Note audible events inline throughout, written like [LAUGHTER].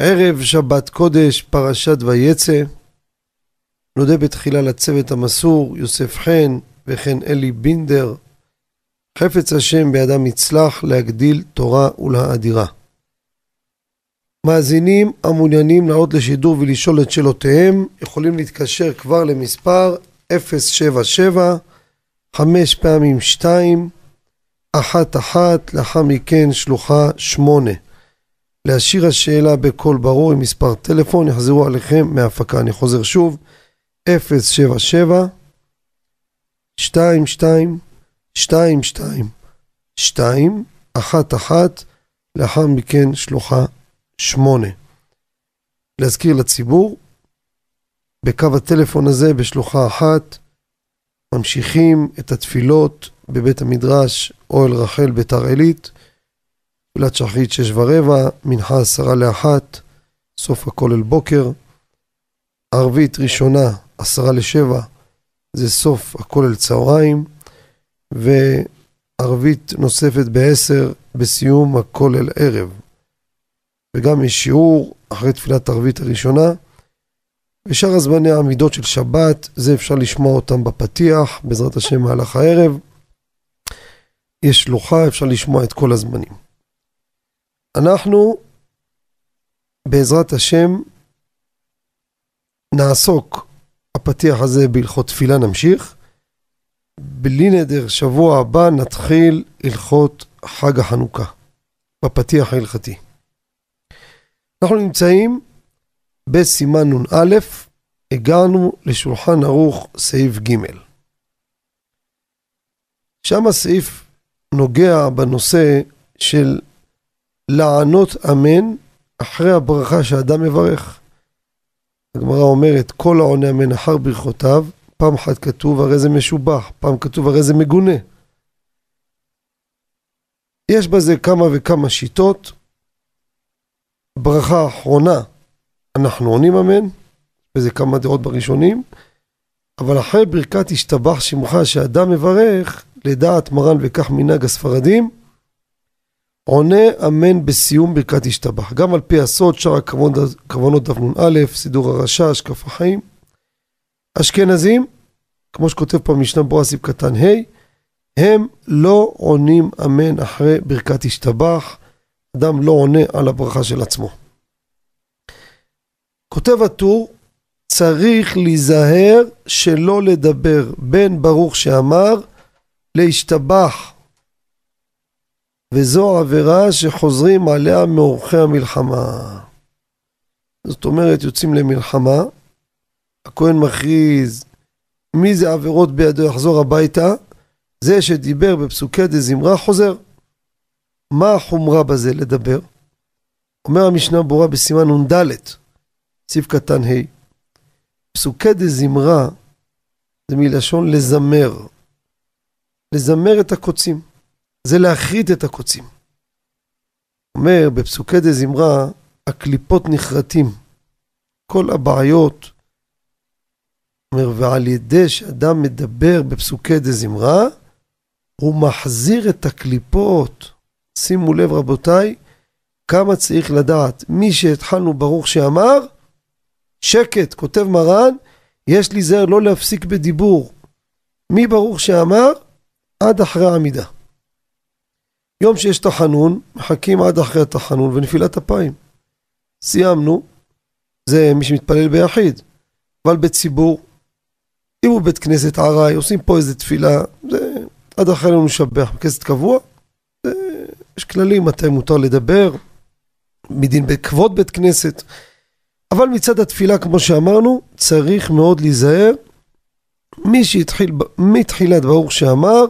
ערב שבת קודש, פרשת ויצא. נודה בתחילה לצוות המסור, יוסף חן וכן אלי בינדר. חפץ השם בידם יצלח להגדיל תורה ולהאדירה. מאזינים המעוניינים לעלות לשידור ולשאול את שאלותיהם יכולים להתקשר כבר למספר 077 חמש פעמים שתיים, אחת אחת, לאחר מכן שלוחה שמונה. להשאיר השאלה בקול ברור עם מספר טלפון, יחזרו עליכם מההפקה. אני חוזר שוב, 077 22 22 2 אחת אחת, לאחר מכן שלוחה שמונה. להזכיר לציבור, בקו הטלפון הזה בשלוחה אחת, ממשיכים את התפילות בבית המדרש אוהל רחל ביתר עילית, תפילת שחרית שש ורבע, מנחה עשרה לאחת, סוף הכולל בוקר, ערבית ראשונה עשרה לשבע, זה סוף הכולל צהריים, וערבית נוספת בעשר בסיום הכולל ערב. וגם יש שיעור אחרי תפילת ערבית הראשונה. ושאר הזמני העמידות של שבת, זה אפשר לשמוע אותם בפתיח, בעזרת השם מהלך הערב. יש שלוחה, אפשר לשמוע את כל הזמנים. אנחנו, בעזרת השם, נעסוק, הפתיח הזה בהלכות תפילה נמשיך. בלי נדר, שבוע הבא נתחיל הלכות חג החנוכה, בפתיח ההלכתי. אנחנו נמצאים בסימן נ"א הגענו לשולחן ערוך סעיף ג'. שם הסעיף נוגע בנושא של לענות אמן אחרי הברכה שאדם מברך. הגמרא אומרת, כל העונה אמן אחר ברכותיו, פעם אחת כתוב הרי זה משובח, פעם כתוב הרי זה מגונה. יש בזה כמה וכמה שיטות. ברכה אחרונה אנחנו עונים אמן, וזה כמה דעות בראשונים, אבל אחרי ברכת השתבח שמך שאדם מברך, לדעת מרן וכך מנהג הספרדים, עונה אמן בסיום ברכת השתבח. גם על פי הסוד, שאר הכוונות דף נ"א, סידור הרשע, השקף החיים. אשכנזים, כמו שכותב פה משנה ברורה סיב קטן ה', הם לא עונים אמן אחרי ברכת השתבח. אדם לא עונה על הברכה של עצמו. כותב הטור, צריך להיזהר שלא לדבר בין ברוך שאמר להשתבח. וזו עבירה שחוזרים עליה מאורחי המלחמה. זאת אומרת, יוצאים למלחמה, הכהן מכריז, מי זה עבירות בידו יחזור הביתה, זה שדיבר בפסוקי דה זמרה חוזר. מה החומרה בזה לדבר? אומר המשנה ברורה בסימן נ"ד, סעיף קטן ה', פסוקי דה זמרה זה מלשון לזמר. לזמר את הקוצים, זה להחריט את הקוצים. אומר, בפסוקי דה זמרה, הקליפות נחרטים. כל הבעיות, אומר, ועל ידי שאדם מדבר בפסוקי דה זמרה, הוא מחזיר את הקליפות. שימו לב רבותיי, כמה צריך לדעת. מי שהתחלנו ברוך שאמר, שקט, כותב מרן, יש להיזהר לא להפסיק בדיבור. מי ברוך שאמר? עד אחרי העמידה. יום שיש תחנון, מחכים עד אחרי התחנון ונפילת אפיים. סיימנו, זה מי שמתפלל ביחיד, אבל בציבור, אם הוא בית כנסת עראי, עושים פה איזה תפילה, זה עד אחרי לנו לשבח, בכנסת קבוע, זה, יש כללים מתי מותר לדבר, מדין בכבוד בית כנסת. אבל מצד התפילה, כמו שאמרנו, צריך מאוד להיזהר. מי שהתחיל, מתחילת ברוך שאמר,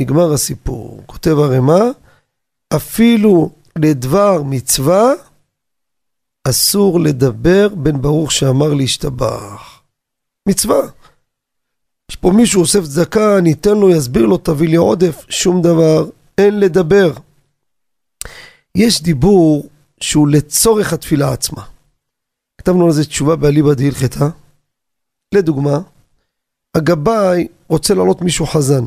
נגמר הסיפור. כותב הרמ"א, אפילו לדבר מצווה, אסור לדבר בין ברוך שאמר להשתבח. מצווה. יש פה מישהו אוסף צדקה, אני אתן לו, יסביר לו, תביא לי עודף, שום דבר, אין לדבר. יש דיבור שהוא לצורך התפילה עצמה. כתבנו על זה תשובה באליבא דהילכתא. לדוגמה, הגבאי רוצה לעלות מישהו חזן.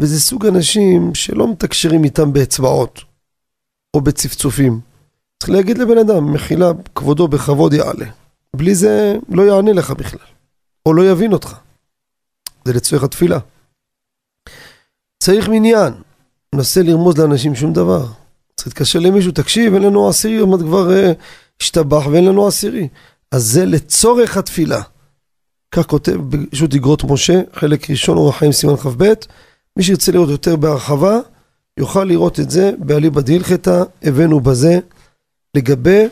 וזה סוג אנשים שלא מתקשרים איתם באצבעות או בצפצופים. צריך להגיד לבן אדם, מחילה, כבודו בכבוד יעלה. בלי זה לא יענה לך בכלל, או לא יבין אותך. זה לצורך התפילה. צריך מניין, מנסה לרמוז לאנשים שום דבר. צריך להתקשר למישהו, תקשיב, אין לנו עשירי, עוד מעט כבר uh, השתבח ואין לנו עשירי. אז זה לצורך התפילה. כך כותב פשוט אגרות משה, חלק ראשון אורח חיים סימן כ"ב. מי שירצה לראות יותר בהרחבה, יוכל לראות את זה באליבא דהילכתא, הבאנו בזה, לגבי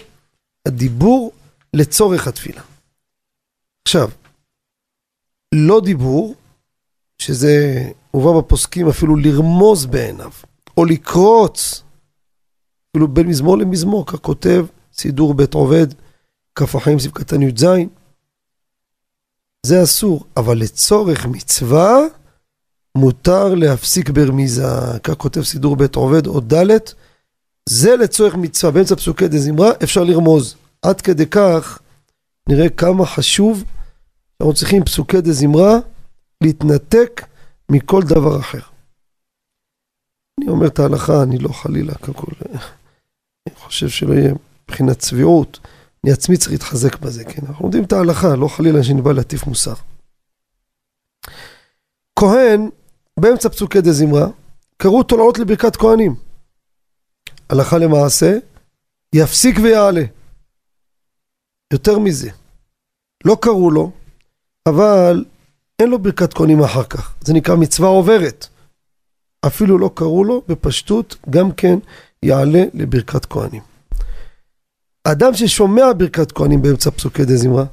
הדיבור לצורך התפילה. עכשיו, לא דיבור, שזה הובא בפוסקים אפילו לרמוז בעיניו, או לקרוץ, אפילו בין מזמור למזמור, כך כותב סידור בית עובד, כף החיים סביב קטן י"ז, זה אסור, אבל לצורך מצווה מותר להפסיק ברמיזה, כך כותב סידור בית עובד או ד', זה לצורך מצווה, באמצע פסוקי דה זמרה אפשר לרמוז. עד כדי כך נראה כמה חשוב אנחנו צריכים פסוקי דה זמרה להתנתק מכל דבר אחר. אני אומר את ההלכה, אני לא חלילה, קודם כל, אני חושב שלא יהיה מבחינת צביעות. אני עצמי צריך להתחזק בזה, כן? אנחנו יודעים את ההלכה, לא חלילה שאני בא להטיף מוסר. כהן, באמצע פסוקי דה זמרה, קראו אותו לעלות לברכת כהנים. הלכה למעשה, יפסיק ויעלה. יותר מזה, לא קראו לו, אבל אין לו ברכת כהנים אחר כך, זה נקרא מצווה עוברת. אפילו לא קראו לו, בפשטות, גם כן יעלה לברכת כהנים. אדם ששומע ברכת כהנים באמצע פסוקי דה זמרה,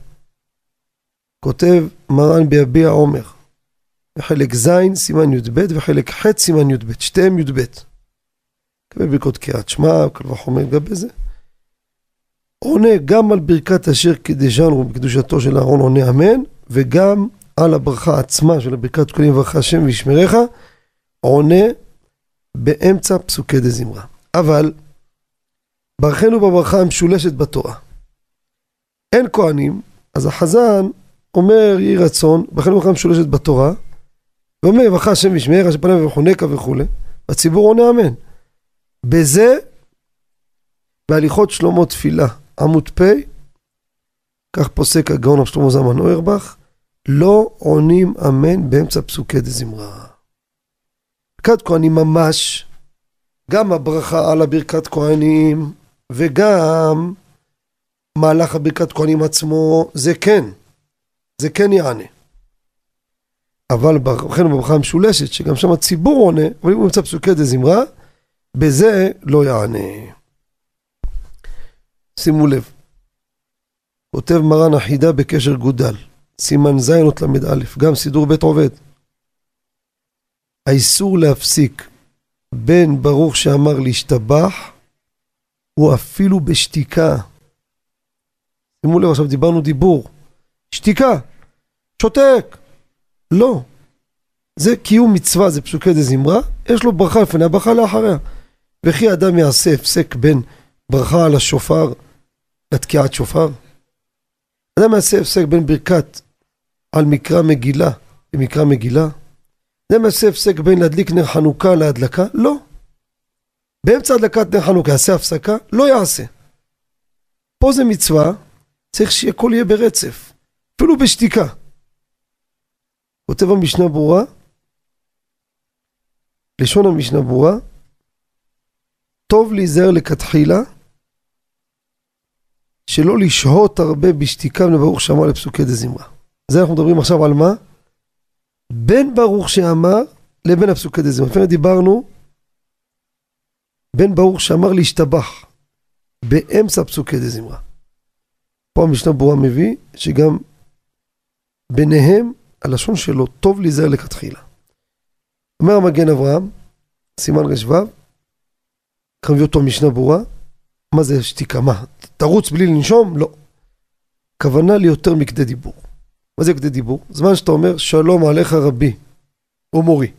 כותב מרן ביביע עומר, בחלק ז' סימן י"ב וחלק ח' סימן י"ב, שתיהם י"ב. מקבל ברכות קריאת שמע, קל וחומר לגבי זה. עונה גם על ברכת אשר קידשנו בקדושתו של אהרון עונה אמן, וגם על הברכה עצמה של הברכת כהנים וברכה השם וישמרך, עונה באמצע פסוקי דה זמרה. אבל ברכנו בברכה המשולשת בתורה. אין כהנים, אז החזן אומר יהי רצון, ברכנו בברכה המשולשת בתורה, ואומר יברכה השם וישמרך, שפניו וחונקה וכולי, והציבור עונה אמן. בזה, בהליכות שלמה תפילה, עמוד פ', כך פוסק הגאון שלמה זלמן אוירבך, לא עונים אמן באמצע פסוקי דה זמרה. ברכת כהנים ממש, גם הברכה על הברכת כהנים, וגם מהלך הברכת כהנים עצמו, זה כן, זה כן יענה. אבל לכן בברכה המשולשת, שגם שם הציבור עונה, אבל אם הוא נמצא פסוקי דה זמרה, בזה לא יענה. שימו לב, כותב מרן החידה בקשר גודל, סימן ז' אות ל"א, גם סידור בית עובד. האיסור להפסיק בין ברוך שאמר להשתבח, הוא אפילו בשתיקה. שימו לב, עכשיו דיברנו דיבור. שתיקה, שותק. לא. זה קיום מצווה, זה פסוקי דה זמרה, יש לו ברכה לפניה, ברכה לאחריה. וכי אדם יעשה הפסק בין ברכה על השופר לתקיעת שופר? אדם יעשה הפסק בין ברכת על מקרא מגילה למקרא מגילה? אדם יעשה הפסק בין להדליק נר חנוכה להדלקה? לא. באמצע הדלקת נר חנוכה יעשה הפסקה? לא יעשה. פה זה מצווה, צריך שהכל יהיה ברצף, אפילו בשתיקה. כותב המשנה ברורה, לשון המשנה ברורה, טוב להיזהר לכתחילה, שלא לשהות הרבה בשתיקה לברוך שאמר לפסוקי דה זמרה. זה אנחנו מדברים עכשיו על מה? בין ברוך שאמר לבין הפסוקי דה זמרה. לפני דיברנו בין ברוך שאמר להשתבח באמצע פסוקי דה זמרה. פה המשנה ברורה מביא שגם ביניהם הלשון שלו טוב להיזהר לכתחילה. אומר המגן אברהם, סימן רש"ו, מביא אותו משנה ברורה, מה זה שתיקה? מה? תרוץ בלי לנשום? לא. כוונה ליותר מכדי דיבור. מה זה כדי דיבור? זמן שאתה אומר שלום עליך רבי או מורי.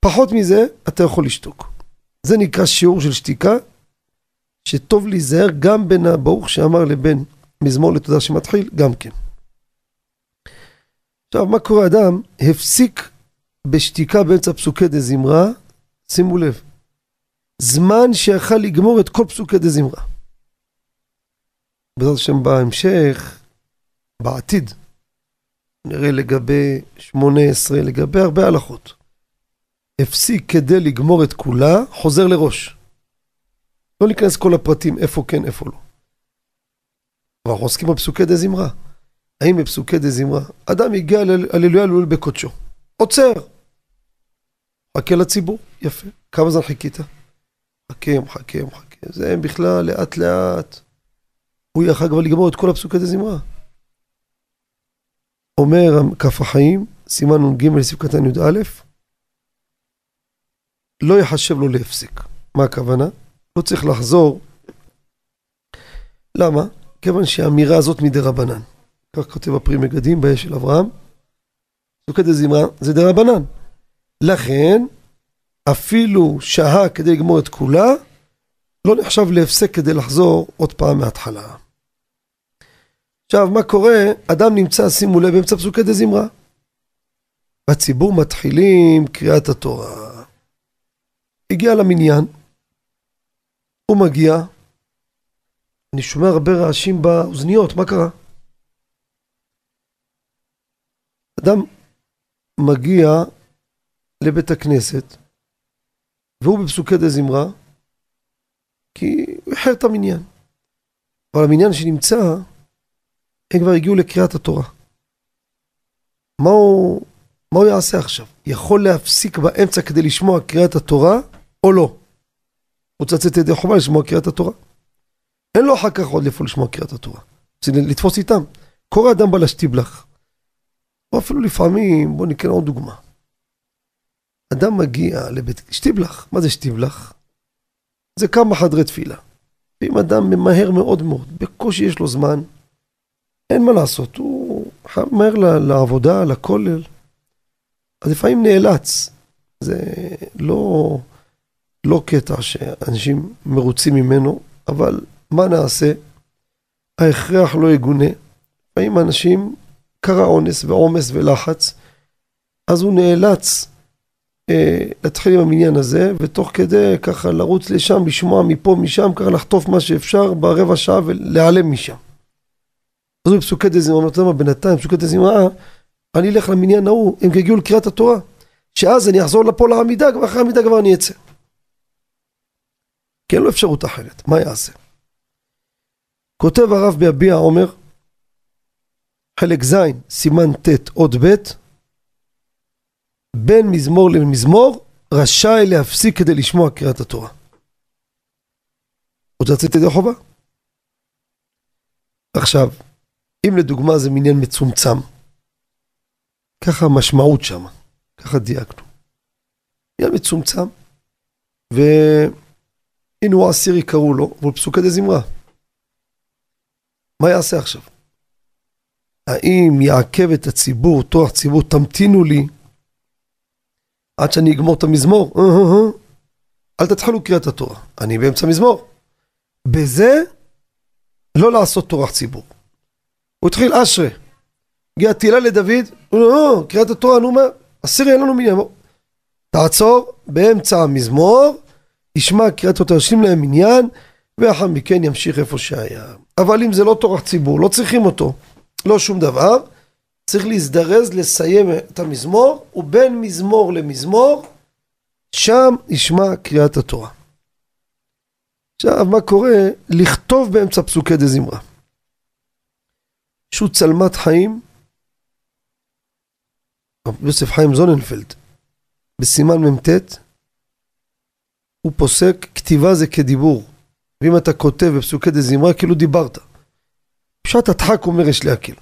פחות מזה אתה יכול לשתוק. זה נקרא שיעור של שתיקה, שטוב להיזהר גם בין הברוך שאמר לבין מזמור לתודה שמתחיל, גם כן. עכשיו, מה קורה? אדם הפסיק בשתיקה באמצע פסוקי דה זמרה, שימו לב, זמן שיכל לגמור את כל פסוקי דה זמרה. בעזרת השם בהמשך, בעתיד, נראה לגבי 18, לגבי הרבה הלכות. הפסיק כדי לגמור את כולה, חוזר לראש. לא ניכנס כל הפרטים, איפה כן, איפה לא. אבל אנחנו עוסקים בפסוקי דה זמרה. האם בפסוקי דה זמרה, אדם הגיע להללויה לול בקודשו, עוצר. חכה לציבור, יפה. כמה זמן חיכית? מחכה, מחכה, מחכה. זה בכלל לאט לאט. הוא יכל כבר לגמור את כל הפסוקי דה זמרה. אומר כף החיים, סימן נ"ג לסעיף קטן י"א, לא יחשב לו להפסיק. מה הכוונה? לא צריך לחזור. למה? כיוון שהאמירה הזאת מדי רבנן. כך כותב הפרי מגדים באש של אברהם. פסוקי דה זמרה זה דה רבנן. לכן, אפילו שהה כדי לגמור את כולה, לא נחשב להפסק כדי לחזור עוד פעם מההתחלה. עכשיו, מה קורה? אדם נמצא, שימו לב, באמצע פסוקי דה זמרה. הציבור מתחילים קריאת התורה. הגיע למניין, הוא מגיע, אני שומע הרבה רעשים באוזניות, מה קרה? אדם מגיע לבית הכנסת, והוא בפסוקי דה זמרה, כי הוא איחר את המניין. אבל המניין שנמצא, הם כבר הגיעו לקריאת התורה. מה הוא, מה הוא יעשה עכשיו? יכול להפסיק באמצע כדי לשמוע קריאת התורה, או לא? הוא רוצה לצאת ידי חובה לשמוע קריאת התורה. אין לו אחר כך עוד לאיפה לשמוע קריאת התורה. זה לתפוס איתם. קורא אדם בא להשתיבלך. או אפילו לפעמים, בואו נקרא עוד דוגמה. אדם מגיע לבית, שטיבלך, מה זה שטיבלך? זה כמה חדרי תפילה. ואם אדם ממהר מאוד מאוד, בקושי יש לו זמן, אין מה לעשות, הוא מהר לעבודה, לכולל. אז לפעמים נאלץ. זה לא, לא קטע שאנשים מרוצים ממנו, אבל מה נעשה? ההכרח לא יגונה. לפעמים אנשים, קרה אונס ועומס ולחץ, אז הוא נאלץ אה, להתחיל עם המניין הזה, ותוך כדי ככה לרוץ לשם, לשמוע מפה, משם, ככה לחטוף מה שאפשר ברבע שעה ולהיעלם משם. אז הוא בפסוקי זמרה, אתה יודע מה, בינתיים, פסוקי דה זמרה, אני אלך למניין ההוא, הם יגיעו לקריאת התורה, שאז אני אחזור לפה לעמידה, ואחרי העמידה כבר אני אצא. כי אין לו אפשרות אחרת, מה יעשה? כותב הרב ביביע עומר, חלק ז', סימן ט', עוד ב', בין מזמור למזמור, רשאי להפסיק כדי לשמוע קריאת התורה. רוצה לצאת ידי חובה? עכשיו, אם לדוגמה זה מניין מצומצם, ככה המשמעות שם, ככה דייקנו. מניין מצומצם, והנה הוא עשירי קראו לו, והוא פסוקי זמרה. מה יעשה עכשיו? האם יעכב את הציבור, תוח ציבור, תמתינו לי עד שאני אגמור את המזמור? אה, אה, אה. אל תתחילו קריאת התורה, אני באמצע מזמור. בזה לא לעשות תורך ציבור. הוא התחיל אשרי. הגיע תהילה לדוד, לא, קריאת התורה, נו מה, עשירי אין לנו מניין. תעצור באמצע המזמור, ישמע קריאת התורה, ישלים להם מניין, ואחר מכן ימשיך איפה שהיה. אבל אם זה לא תורך ציבור, לא צריכים אותו, לא שום דבר, צריך להזדרז לסיים את המזמור, ובין מזמור למזמור, שם ישמע קריאת התורה. עכשיו, מה קורה? לכתוב באמצע פסוקי דה זמרה. שהוא צלמת חיים, יוסף חיים זוננפלד, בסימן מ"ט, הוא פוסק, כתיבה זה כדיבור. ואם אתה כותב בפסוקי דה זמרה, כאילו דיברת. פשט הדחק אומר יש להקל.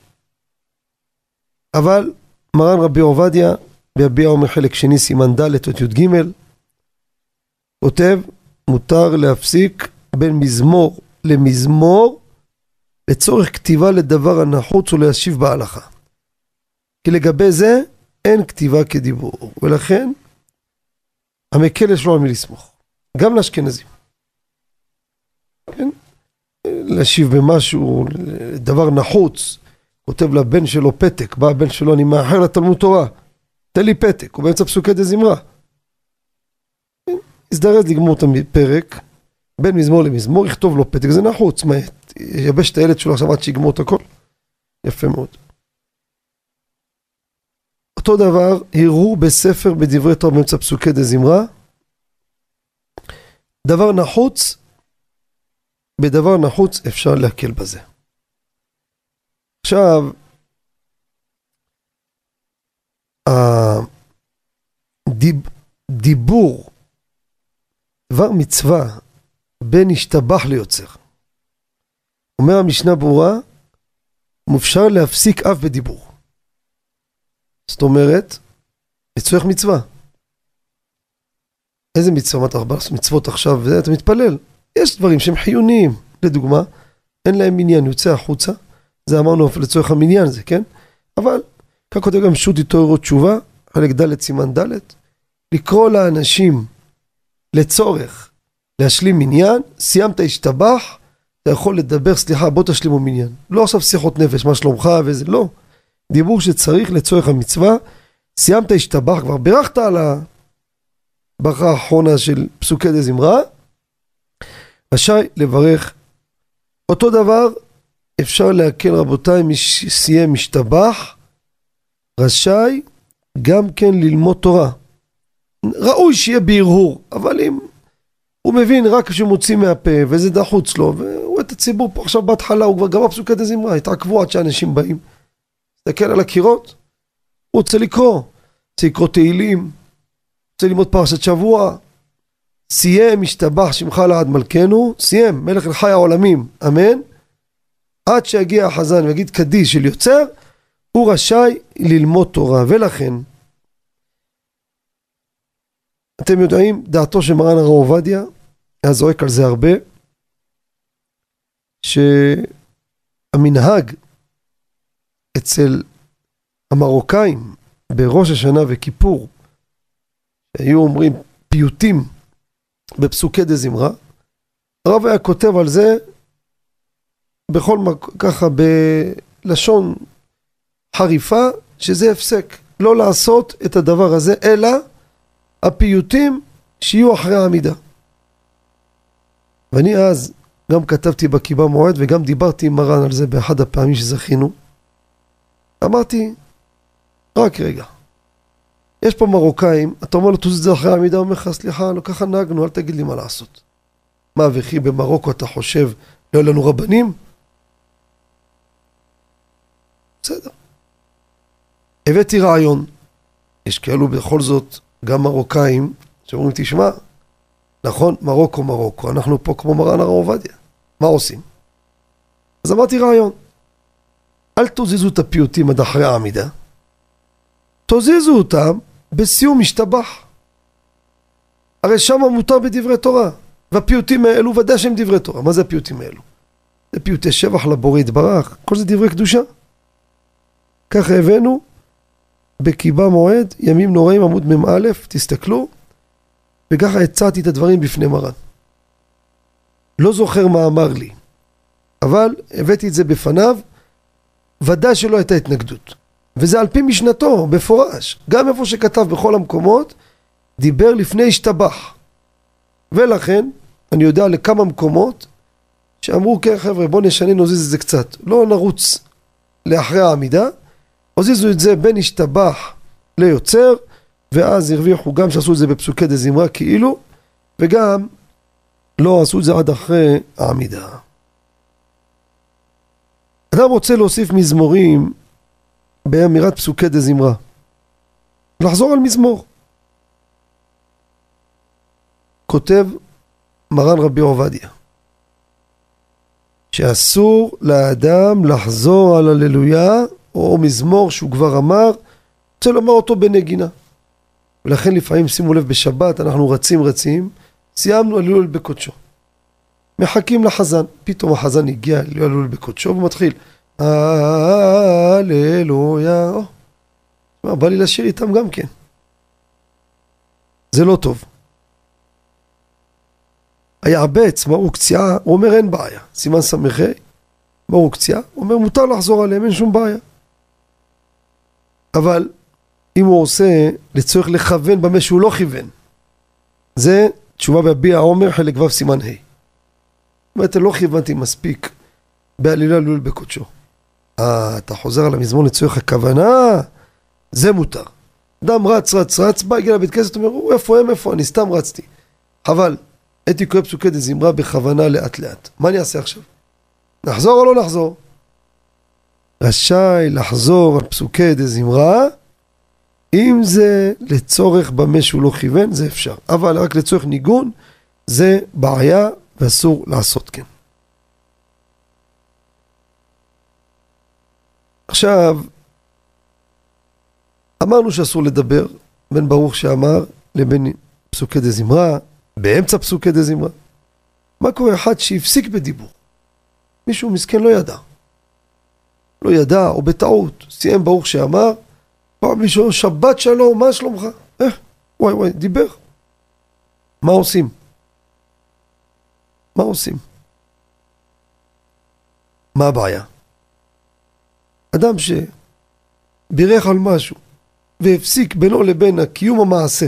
אבל מרן רבי עובדיה, ביביע אומר חלק שני סימן ד' אות י"ג, כותב, מותר להפסיק בין מזמור למזמור לצורך כתיבה לדבר הנחוץ ולהשיב בהלכה. כי לגבי זה אין כתיבה כדיבור, ולכן המקל יש לו על מי לסמוך, גם לאשכנזים. כן? להשיב במשהו, דבר נחוץ, כותב לבן שלו פתק, בא הבן שלו, אני מאחר לתלמוד תורה, תן לי פתק, הוא באמצע פסוקי דה זמרה. הזדרז לגמור את הפרק, בין מזמור למזמור, יכתוב לו פתק, זה נחוץ, מה, יבש את הילד שלו עכשיו עד שיגמור את הכל? יפה מאוד. אותו דבר, הראו בספר בדברי תורה באמצע פסוקי דה זמרה, דבר נחוץ, בדבר נחוץ אפשר להקל בזה. עכשיו, הדיבור, דבר מצווה, בין השתבח ליוצר. אומר המשנה ברורה, אפשר להפסיק אף בדיבור. זאת אומרת, לצורך מצווה. איזה מצווה? מה אתה מצוות עכשיו? אתה מתפלל. יש דברים שהם חיוניים. לדוגמה, אין להם מניין, יוצא החוצה. זה אמרנו לצורך המניין הזה, כן? אבל, כך כותב גם שו"ת תוארו תשובה, חלק ד' סימן ד', לקרוא לאנשים לצורך להשלים מניין, סיימת השתבח, אתה יכול לדבר, סליחה, בוא תשלימו מניין. לא עכשיו שיחות נפש, מה שלומך וזה, לא. דיבור שצריך לצורך המצווה, סיימת השתבח, כבר בירכת על הברכה האחרונה של פסוקי דה זמרה, רשאי לברך. אותו דבר, אפשר להקל רבותיי, מי שסיים משתבח, רשאי גם כן ללמוד תורה. ראוי שיהיה בהרהור, אבל אם הוא מבין רק כשהוא מוציא מהפה וזה דחוץ לו, והוא רואה את הציבור פה עכשיו בהתחלה, הוא כבר גמר פסוקי דה זמרה, התעכבו עד שאנשים באים. תסתכל על הקירות, הוא רוצה לקרוא, רוצה לקרוא תהילים, רוצה ללמוד פרשת שבוע, סיים, השתבח שמך לעד מלכנו, סיים, מלך אל חי העולמים, אמן. עד שיגיע החזן ויגיד קדיש של יוצר, הוא רשאי ללמוד תורה, ולכן, אתם יודעים, דעתו של מרן הרב עובדיה, היה זועק על זה הרבה, שהמנהג אצל המרוקאים בראש השנה וכיפור, היו אומרים פיוטים בפסוקי דה זמרה, הרב היה כותב על זה בכל מקום, ככה בלשון חריפה, שזה הפסק, לא לעשות את הדבר הזה, אלא הפיוטים שיהיו אחרי העמידה. ואני אז גם כתבתי בקיבה מועד וגם דיברתי עם מרן על זה באחד הפעמים שזכינו. אמרתי, רק רגע, יש פה מרוקאים, אתה אומר לו תוז את זה אחרי העמידה, הוא אומר לך, סליחה, לא ככה נהגנו, אל תגיד לי מה לעשות. מה, וכי במרוקו אתה חושב, לא היו לנו רבנים? בסדר. הבאתי רעיון. יש כאלו בכל זאת, גם מרוקאים, שאומרים, תשמע, נכון, מרוקו, מרוקו, אנחנו פה כמו מרן הרב עובדיה, מה עושים? אז אמרתי רעיון, אל תוזיזו את הפיוטים עד אחרי העמידה, תוזיזו אותם בסיום משתבח. הרי שם מותר בדברי תורה, והפיוטים האלו ודאי שהם דברי תורה. מה זה הפיוטים האלו? זה פיוטי שבח לבורא יתברך, כל זה דברי קדושה. ככה הבאנו בקיבה מועד, ימים נוראים עמוד מ"א, תסתכלו, וככה הצעתי את הדברים בפני מרן. לא זוכר מה אמר לי, אבל הבאתי את זה בפניו, ודאי שלא הייתה התנגדות. וזה על פי משנתו, בפורש. גם איפה שכתב בכל המקומות, דיבר לפני השתבח. ולכן, אני יודע לכמה מקומות שאמרו, כן חבר'ה, בואו נשנה, נוזיז את זה קצת. לא נרוץ לאחרי העמידה, הוזיזו את זה בין השתבח ליוצר, ואז הרוויחו גם שעשו את זה בפסוקי דה זמרה כאילו, וגם לא עשו את זה עד אחרי העמידה. אדם רוצה להוסיף מזמורים באמירת פסוקי דה זמרה. לחזור על מזמור. כותב מרן רבי עובדיה, שאסור לאדם לחזור על הללויה או מזמור שהוא כבר אמר, רוצה לומר אותו בנגינה. ולכן לפעמים שימו לב בשבת אנחנו רצים רצים, סיימנו הלול בקודשו. מחכים לחזן. פתאום החזן הגיע, עלול בקודשו, ומתחיל, הללויה. בא לי לשיר איתם גם כן. זה לא טוב. היעבץ, ברוך קציעה, הוא אומר אין בעיה. סימן ס"ה, ברוך קציעה, הוא אומר מותר לחזור עליהם, אין שום בעיה. אבל אם הוא עושה לצורך לכוון במה שהוא לא כיוון, זה תשובה בהביע עומר חלק ו' סימן ה'. אומרת, לא כיוונתי מספיק בעלילה לול בקודשו. אה, אתה חוזר על המזמון לצורך הכוונה, זה מותר. אדם רץ, רץ, רץ, בא, הגיע לבית כנסת, אומר, איפה הם, איפה אני, סתם רצתי. חבל, הייתי קורא פסוקי דזמרה בכוונה לאט לאט. מה אני אעשה עכשיו? נחזור או לא נחזור? רשאי לחזור על פסוקי דזמרה, אם זה לצורך במה שהוא לא כיוון, זה אפשר. אבל רק לצורך ניגון, זה בעיה ואסור לעשות כן. עכשיו, אמרנו שאסור לדבר בין ברוך שאמר לבין פסוקי דה זמרה, באמצע פסוקי דה זמרה. מה קורה אחד שהפסיק בדיבור? מישהו מסכן לא ידע. לא ידע, או בטעות, סיים ברוך שאמר, פעם מישהו, שבת שלום, מה שלומך? אה, וואי וואי, דיבר. מה עושים? מה עושים? מה הבעיה? אדם שבירך על משהו והפסיק בינו לבין הקיום המעשה,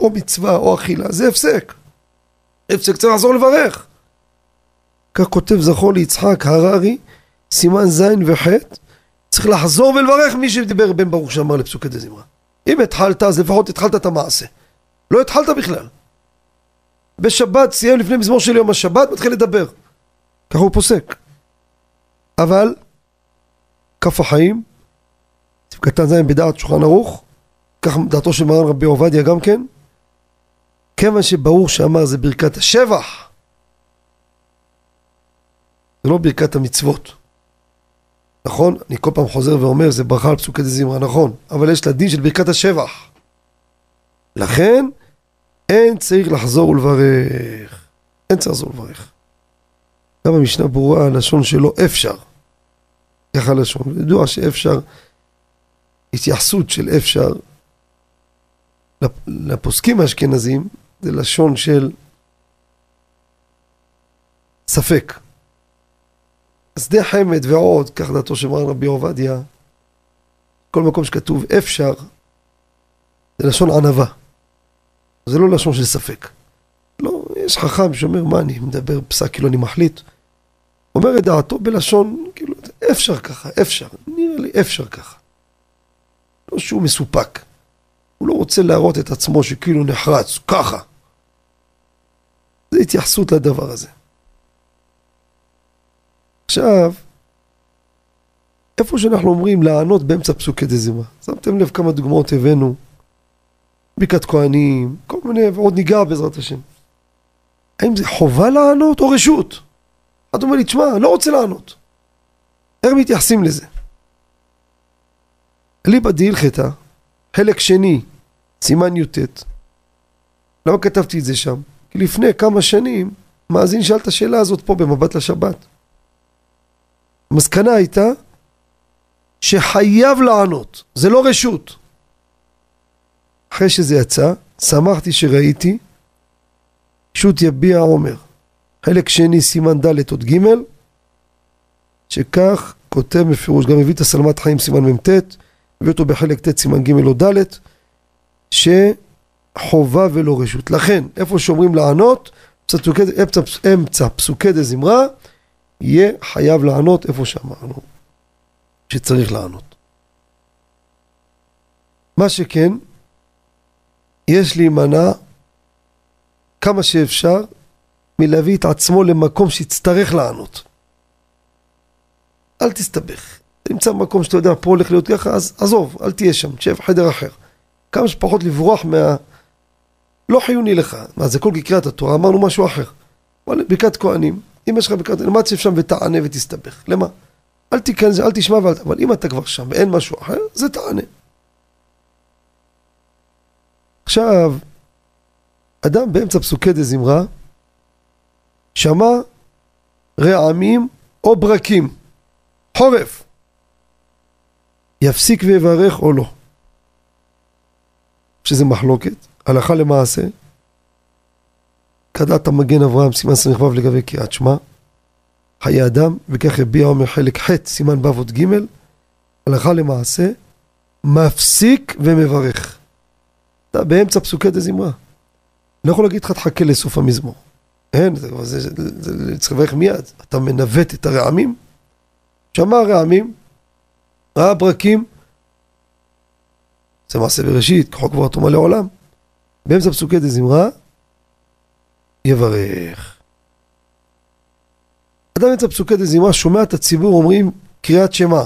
או מצווה או אכילה, זה הפסק. הפסק צריך לחזור לברך. כך כותב זכור ליצחק הררי, סימן ז' וח', צריך לחזור ולברך מי שדיבר בן ברוך שאמר לפסוקי דזמרה. אם התחלת, אז לפחות התחלת את המעשה. לא התחלת בכלל. בשבת, סיים לפני מזמור של יום השבת, מתחיל לדבר. ככה הוא פוסק. אבל, כף החיים, קטן ז' בדעת שולחן ערוך, כך דעתו של מרן רבי עובדיה גם כן, כיוון שברור שאמר זה ברכת השבח, זה לא ברכת המצוות. נכון? אני כל פעם חוזר ואומר, זה ברכה על פסוקי דזמרה, נכון, אבל יש לה דין של ברכת השבח. לכן, אין צריך לחזור ולברך. אין צריך לחזור ולברך. גם המשנה ברורה, הלשון שלו אפשר. ככה הלשון. ידוע שאפשר, התייחסות של אפשר לפוסקים האשכנזים, זה לשון של ספק. שדה חמד ועוד, כך דעתו של מרן רבי עובדיה, כל מקום שכתוב אפשר, זה לשון ענווה. זה לא לשון של ספק. לא, יש חכם שאומר, מה אני מדבר פסק כאילו אני מחליט? אומר את דעתו בלשון, כאילו, אפשר ככה, אפשר, נראה לי אפשר ככה. לא שהוא מסופק. הוא לא רוצה להראות את עצמו שכאילו נחרץ, ככה. זה התייחסות לדבר הזה. עכשיו, איפה שאנחנו אומרים לענות באמצע פסוקי דזימה, שמתם לב כמה דוגמאות הבאנו ברכת כהנים, כל מיני, ועוד ניגע בעזרת השם. האם זה חובה לענות או רשות? אתה אומר לי, תשמע, לא רוצה לענות. איך מתייחסים לזה? ליבא דהילכתא, חלק שני, סימן י"ט. למה כתבתי את זה שם? כי לפני כמה שנים, מאזין שאל את השאלה הזאת פה במבט לשבת. המסקנה הייתה שחייב לענות, זה לא רשות. אחרי שזה יצא, שמחתי שראיתי שו"ת יביע עומר, חלק שני סימן ד' עוד ג', שכך כותב מפירוש, גם הביא את הסלמת חיים סימן מ"ט, הביא אותו בחלק ט' סימן ג' או ד', שחובה ולא רשות. לכן, איפה שאומרים לענות, אמצע, אמצע פסוקי דה זמרה, יהיה חייב לענות איפה שאמרנו שצריך לענות. מה שכן, יש להימנע כמה שאפשר מלהביא את עצמו למקום שיצטרך לענות. אל תסתבך. תמצא מקום שאתה יודע, פה הולך להיות ככה, אז עזוב, אל תהיה שם, תשב חדר אחר. כמה שפחות לברוח מה... לא חיוני לך. מה, זה כל קריאת התורה, אמרנו משהו אחר. אבל ברכת כהנים, אם יש לך ברכת, למה תשב שם ותענה ותסתבך? למה? אל תיכנס, אל תשמע, ואל... אבל אם אתה כבר שם ואין משהו אחר, זה תענה. עכשיו, אדם באמצע פסוקי דה זמרה, שמע רעמים או ברקים. חורף. יפסיק ויברך או לא. שזה מחלוקת, הלכה למעשה. כדת המגן אברהם, סימן ס"ו לגבי קריאת שמע. חיי אדם, וכך הביע עומר חלק ח', סימן ו' עוד ג', הלכה למעשה, מפסיק ומברך. אתה באמצע פסוקי דה זמרה. לא יכול להגיד לך תחכה לסוף המזמור. אין, זה, זה, זה, זה צריך לברך מיד. אתה מנווט את הרעמים, שמע הרעמים, ראה ברקים, זה מעשה בראשית, כחוק כבר תומה לעולם. באמצע פסוקי דה זמרה, יברך. אדם באמצע פסוקי דה זמרה שומע את הציבור אומרים קריאת שמע.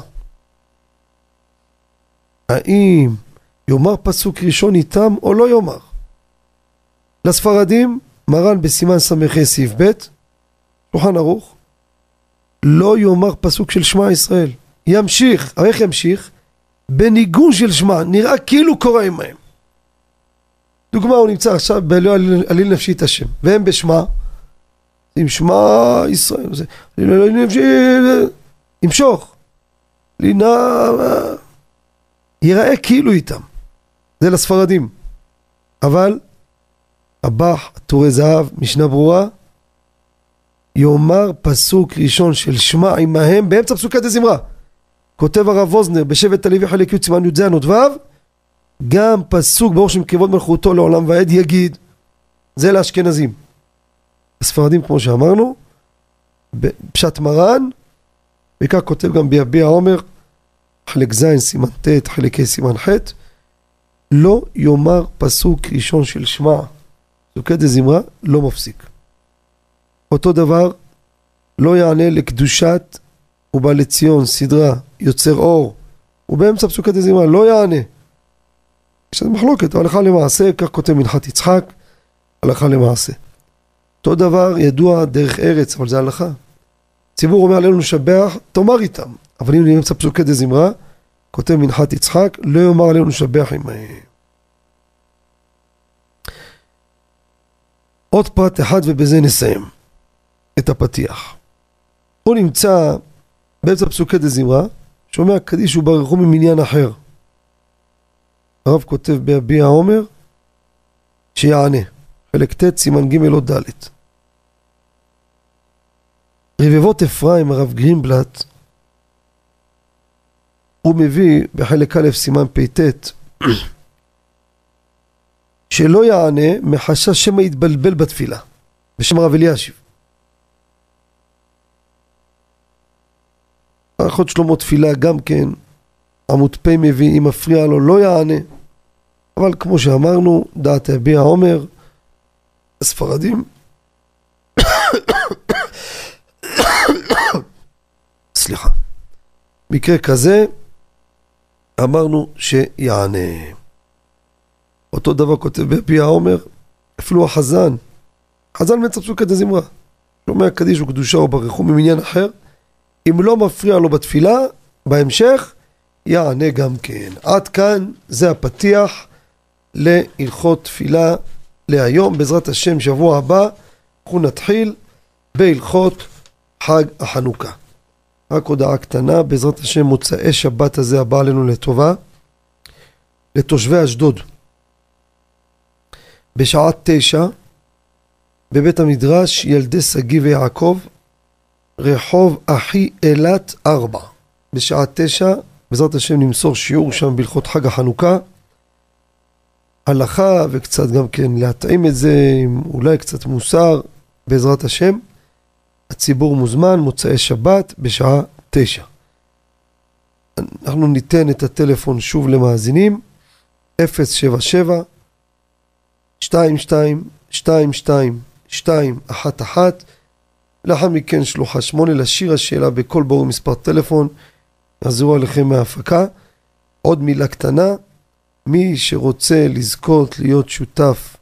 האם יאמר פסוק ראשון איתם או לא יאמר? לספרדים, מרן בסימן ס"ה סעיף ב', שולחן ערוך, לא יאמר פסוק של שמע ישראל. ימשיך, איך ימשיך? בניגון של שמע, נראה כאילו קורא עמהם. דוגמה, הוא נמצא עכשיו בלא עליל נפשי את השם, והם בשמע, עם שמע ישראל, זה, ימשוך, לינה, ייראה כאילו איתם, זה לספרדים, אבל הבח, טורי זהב, משנה ברורה, יאמר פסוק ראשון של שמע עמהם באמצע פסוקי דה זמרה. כותב הרב ווזנר בשבט הלוי חלק י' סימן י"ז עוד ו' גם פסוק ברוך שם כבוד מלכותו לעולם ועד יגיד זה לאשכנזים. הספרדים כמו שאמרנו פשט מרן וכך כותב גם ביביע עומר חלק ז' סימן ט' חלק ה' סימן ח' לא יאמר פסוק ראשון של שמע פסוקי דה זמרה לא מפסיק אותו דבר לא יענה לקדושת ובא לציון סדרה יוצר אור ובאמצע פסוקי דה זמרה לא יענה יש לזה מחלוקת, הלכה למעשה, כך כותב מנחת יצחק, הלכה למעשה. אותו דבר ידוע דרך ארץ, אבל זה הלכה. ציבור אומר עלינו לשבח, תאמר איתם. אבל אם נמצא פסוקי דה זמרה, כותב מנחת יצחק, לא יאמר עלינו לשבח עמהם. עוד פרט אחד ובזה נסיים את הפתיח. הוא נמצא באמצע פסוקי דה זמרה, שומע קדיש וברכו ממניין אחר. הרב כותב ביביע העומר שיענה, חלק ט' סימן ג' או ד'. רבבות אפרים הרב גרינבלט הוא מביא בחלק א' סימן פט שלא יענה מחשש שמא יתבלבל בתפילה בשם הרב אלישיב. אחות שלמה תפילה גם כן עמוד פ' מביא, אם מפריע לו לא יענה. אבל כמו שאמרנו, דעת הביע עומר, הספרדים, סליחה, מקרה כזה, אמרנו שיענה. אותו דבר כותב בהביע עומר, אפילו החזן, חזן מצא פסוקי דזמרה, שומע קדיש וקדושה או ברכו ממניין אחר, אם לא מפריע לו בתפילה, בהמשך, יענה גם כן. עד כאן זה הפתיח להלכות תפילה להיום. בעזרת השם, שבוע הבא אנחנו נתחיל בהלכות חג החנוכה. רק הודעה קטנה, בעזרת השם מוצאי שבת הזה הבא עלינו לטובה, לתושבי אשדוד. בשעה תשע, בבית המדרש ילדי שגיא ויעקב, רחוב אחי אילת ארבע. בשעה תשע בעזרת השם נמסור שיעור שם בהלכות חג החנוכה. הלכה וקצת גם כן להתאים את זה עם אולי קצת מוסר בעזרת השם. הציבור מוזמן, מוצאי שבת בשעה תשע. אנחנו ניתן את הטלפון שוב למאזינים, 077 22 22 211 לאחר מכן שלוחה שמונה לשיר השאלה בקול ברור מספר טלפון. יחזרו עליכם מההפקה. עוד מילה קטנה, מי שרוצה לזכות להיות שותף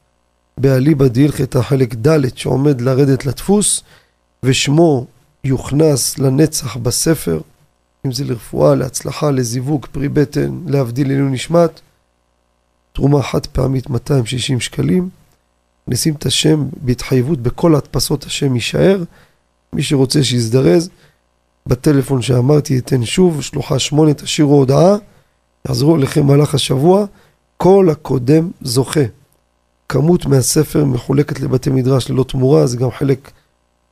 באליבא דהילכתא חלק ד' שעומד לרדת לדפוס ושמו יוכנס לנצח בספר, אם זה לרפואה, להצלחה, לזיווג, פרי בטן, להבדיל עילוי נשמת, תרומה חד פעמית 260 שקלים, נשים את השם בהתחייבות בכל הדפסות השם יישאר, מי שרוצה שיזדרז, בטלפון שאמרתי אתן שוב, שלוחה שמונה, תשאירו הודעה, יחזרו אליכם במהלך השבוע, כל הקודם זוכה. כמות מהספר מחולקת לבתי מדרש ללא תמורה, זה גם חלק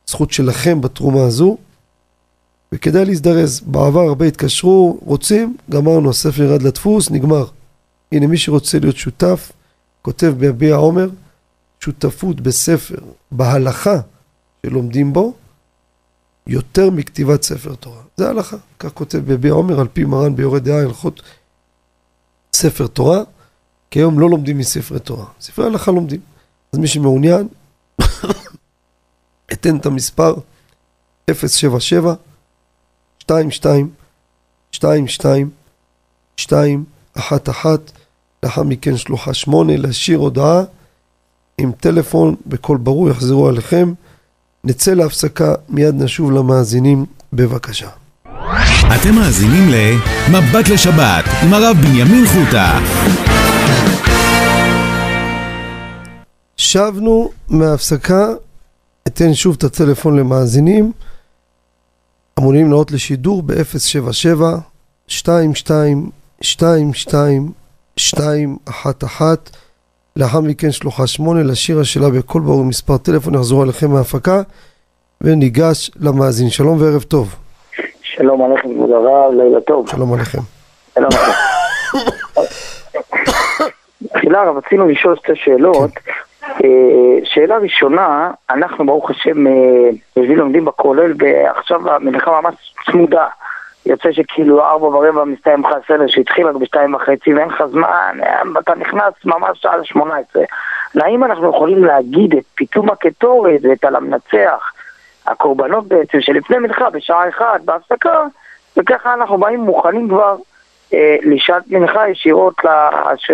זכות שלכם בתרומה הזו, וכדאי להזדרז. בעבר הרבה התקשרו, רוצים, גמרנו, הספר ירד לדפוס, נגמר. הנה, מי שרוצה להיות שותף, כותב ביביע עומר, שותפות בספר, בהלכה שלומדים בו, יותר מכתיבת ספר תורה. זה ההלכה. כך כותב ביביע עומר, על פי מרן ביורד דעה, הלכות ספר תורה, כי היום לא לומדים מספרי תורה. ספרי הלכה לומדים. אז מי שמעוניין, [COUGHS] אתן את המספר 077 22 22 211 לאחר מכן שלוחה 8 להשאיר הודעה עם טלפון בקול ברור יחזרו עליכם. נצא להפסקה, מיד נשוב למאזינים, בבקשה. אתם מאזינים ל"מבט לשבת" עם הרב בנימין חוטה. שבנו מההפסקה, אתן שוב את הטלפון למאזינים. אמונים לעלות לשידור ב-077 22 22 211 לאחר מכן שלוחה שמונה לשיר השאלה בקול ברור מספר טלפון יחזור עליכם מההפקה וניגש למאזין. שלום וערב טוב. שלום עליכם כבוד הרב, לילה טוב. שלום עליכם. שלום עליכם. תחילה רצינו לשאול שתי שאלות. אה, שאלה ראשונה, אנחנו ברוך השם אה, יושבים לומדים בכולל ועכשיו המנחה ממש צמודה. יוצא שכאילו ארבע ורבע מסתיים לך הסדר שהתחיל רק בשתיים וחצי ואין לך זמן, אה, אתה נכנס ממש שעה לשמונה עשרה. האם אנחנו יכולים להגיד את פיתום הקטורת ואת על המנצח, הקורבנות בעצם שלפני מנחה בשעה אחת בהפסקה, וככה אנחנו באים מוכנים כבר אה, לשעת מנחה ישירות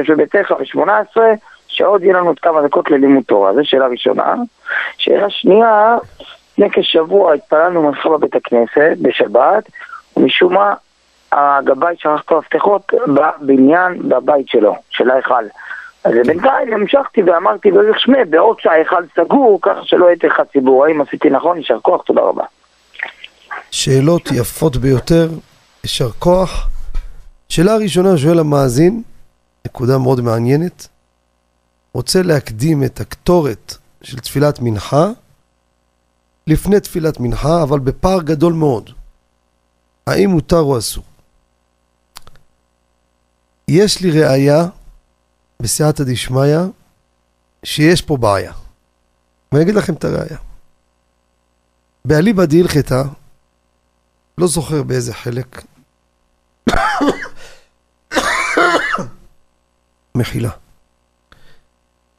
לבית ספר בשמונה עשרה, שעוד יהיה לנו עוד כמה דקות ללימוד תורה, זו שאלה ראשונה. שאלה שנייה, לפני כשבוע התפללנו מנחה בבית הכנסת בשבת, ומשום מה הגבאי שכח את המפתחות בבניין, בבית שלו, של ההיכל. אז בינתיים המשכתי ואמרתי בריך שמי, בעוד שההיכל סגור, ככה שלא הייתי לך ציבור. האם עשיתי נכון? יישר כוח, תודה רבה. שאלות יפות ביותר, יישר כוח. שאלה ראשונה שואל המאזין, נקודה מאוד מעניינת, רוצה להקדים את הקטורת של תפילת מנחה לפני תפילת מנחה, אבל בפער גדול מאוד. האם מותר או אסור? יש לי ראייה בסייעתא דשמיא שיש פה בעיה. ואני אגיד לכם את הראייה. באליבא דהילכתא, לא זוכר באיזה חלק, [COUGHS] מחילה.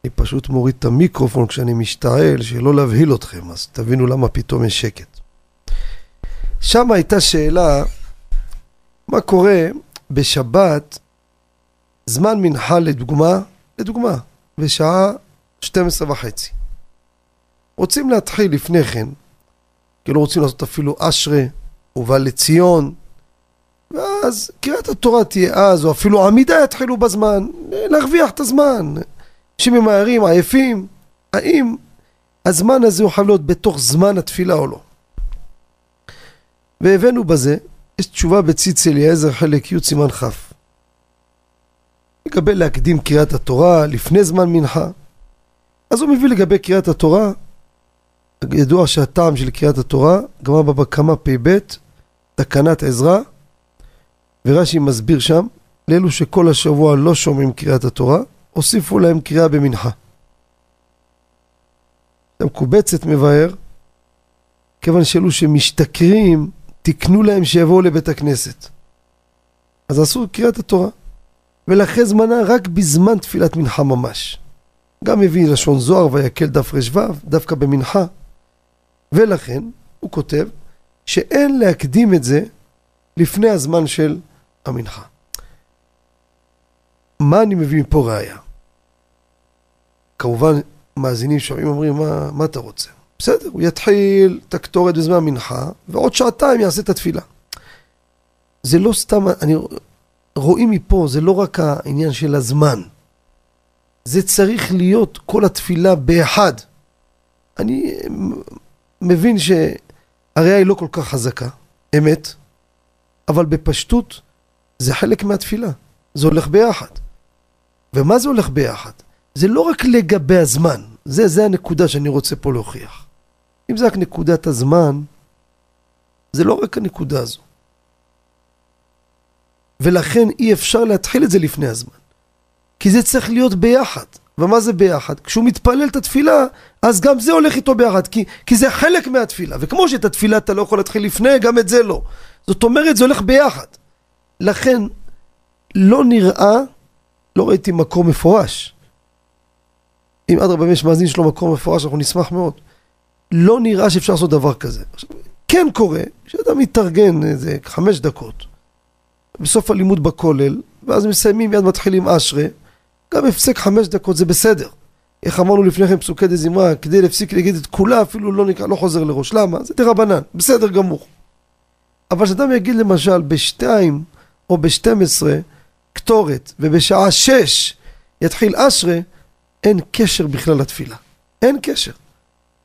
אני פשוט מוריד את המיקרופון כשאני משתעל, שלא להבהיל אתכם, אז תבינו למה פתאום יש שקט. שם הייתה שאלה, מה קורה בשבת, זמן מנחה לדוגמה, לדוגמה, בשעה 12 וחצי. רוצים להתחיל לפני כן, כי לא רוצים לעשות אפילו אשרה, ובא לציון, ואז קריאת התורה תהיה אז, או אפילו עמידה יתחילו בזמן, להרוויח את הזמן. אנשים ממהרים, עייפים, האם הזמן הזה הוא חייב להיות בתוך זמן התפילה או לא? והבאנו בזה, יש תשובה בציץ אליעזר חלק י' סימן כ'. לגבי להקדים קריאת התורה לפני זמן מנחה. אז הוא מביא לגבי קריאת התורה, ידוע שהטעם של קריאת התורה, גמר בבא קמא פ"ב, תקנת עזרא, ורש"י מסביר שם, לאלו שכל השבוע לא שומעים קריאת התורה, הוסיפו להם קריאה במנחה. המקובצת מבאר, כיוון שאלו שמשתכרים, תקנו להם שיבואו לבית הכנסת. אז עשו קריאת התורה. ולאחרי זמנה רק בזמן תפילת מנחה ממש. גם מביא לשון זוהר ויקל דף ר"ו, דווקא במנחה. ולכן, הוא כותב, שאין להקדים את זה לפני הזמן של המנחה. מה אני מביא מפה ראייה? כמובן, מאזינים שומעים אומרים, מה, מה אתה רוצה? בסדר, הוא יתחיל את הקטורת בזמן המנחה, ועוד שעתיים יעשה את התפילה. זה לא סתם, אני, רואים מפה, זה לא רק העניין של הזמן. זה צריך להיות כל התפילה באחד. אני מבין הראייה היא לא כל כך חזקה, אמת, אבל בפשטות זה חלק מהתפילה, זה הולך ביחד. ומה זה הולך ביחד? זה לא רק לגבי הזמן, זה, זה הנקודה שאני רוצה פה להוכיח. אם זה רק נקודת הזמן, זה לא רק הנקודה הזו. ולכן אי אפשר להתחיל את זה לפני הזמן. כי זה צריך להיות ביחד. ומה זה ביחד? כשהוא מתפלל את התפילה, אז גם זה הולך איתו ביחד, כי, כי זה חלק מהתפילה. וכמו שאת התפילה אתה לא יכול להתחיל לפני, גם את זה לא. זאת אומרת, זה הולך ביחד. לכן, לא נראה, לא ראיתי מקור מפורש. אם אדרבה יש מאזין שלו מקור מפורש, אנחנו נשמח מאוד. לא נראה שאפשר לעשות דבר כזה. עכשיו, כן קורה שאדם מתארגן איזה חמש דקות בסוף הלימוד בכולל, ואז מסיימים, מיד מתחילים אשרי, גם הפסק חמש דקות זה בסדר. איך אמרנו לפני כן פסוקי דה זמרה, כדי להפסיק להגיד את כולה אפילו לא, נקרא, לא חוזר לראש. למה? זה דרבנן, בסדר גמור. אבל כשאדם יגיד למשל בשתיים או בשתים עשרה קטורת, ובשעה שש יתחיל אשרה, אין קשר בכלל לתפילה. אין קשר.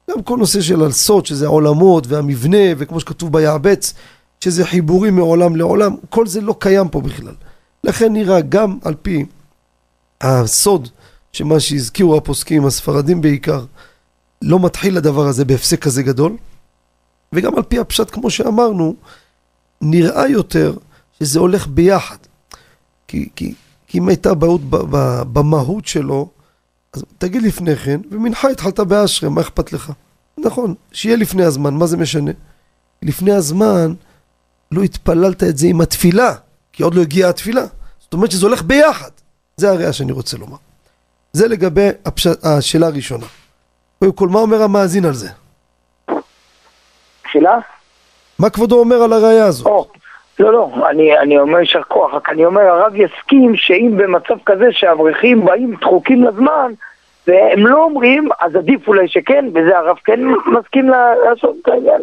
גם כל נושא של הסוד, שזה העולמות והמבנה, וכמו שכתוב ביעבץ, שזה חיבורים מעולם לעולם, כל זה לא קיים פה בכלל. לכן נראה גם על פי הסוד, שמה שהזכירו הפוסקים, הספרדים בעיקר, לא מתחיל הדבר הזה בהפסק כזה גדול, וגם על פי הפשט, כמו שאמרנו, נראה יותר שזה הולך ביחד. כי, כי, כי אם הייתה בעיות במהות שלו, אז תגיד לפני כן, ומנחה התחלת באשרי, מה אכפת לך? נכון, שיהיה לפני הזמן, מה זה משנה? לפני הזמן לא התפללת את זה עם התפילה, כי עוד לא הגיעה התפילה. זאת אומרת שזה הולך ביחד. זה הראייה שאני רוצה לומר. זה לגבי הפש... השאלה הראשונה. קודם כל, מה אומר המאזין על זה? שאלה? מה כבודו אומר על הראייה הזו? או, לא, לא, אני, אני אומר יישר כוח, רק אני אומר, הרב יסכים שאם במצב כזה שאברכים באים דחוקים לזמן והם לא אומרים, אז עדיף אולי שכן, וזה הרב כן מסכים לעשות את העניין.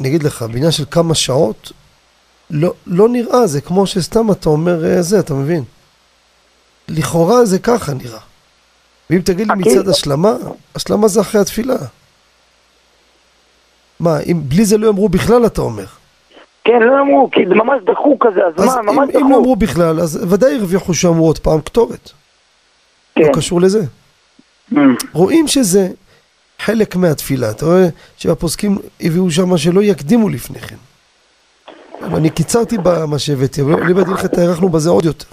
אני אגיד לך, בעניין של כמה שעות, לא, לא נראה, זה כמו שסתם אתה אומר אה, זה, אתה מבין? לכאורה זה ככה נראה. ואם תגיד לי מצד השלמה, השלמה זה אחרי התפילה. מה, אם בלי זה לא יאמרו בכלל, אתה אומר. כן, לא אמרו, כי זה ממש דחו כזה, אז, אז מה, ממש דחו. אם לא אמרו בכלל, אז ודאי הרוויחו שאמרו עוד פעם קטורת. כן. לא קשור לזה. Mm. רואים שזה חלק מהתפילה. אתה רואה שהפוסקים הביאו שם שלא יקדימו לפני כן. אני קיצרתי במה שהבאתי, אבל לי בדין הארכנו בזה עוד יותר.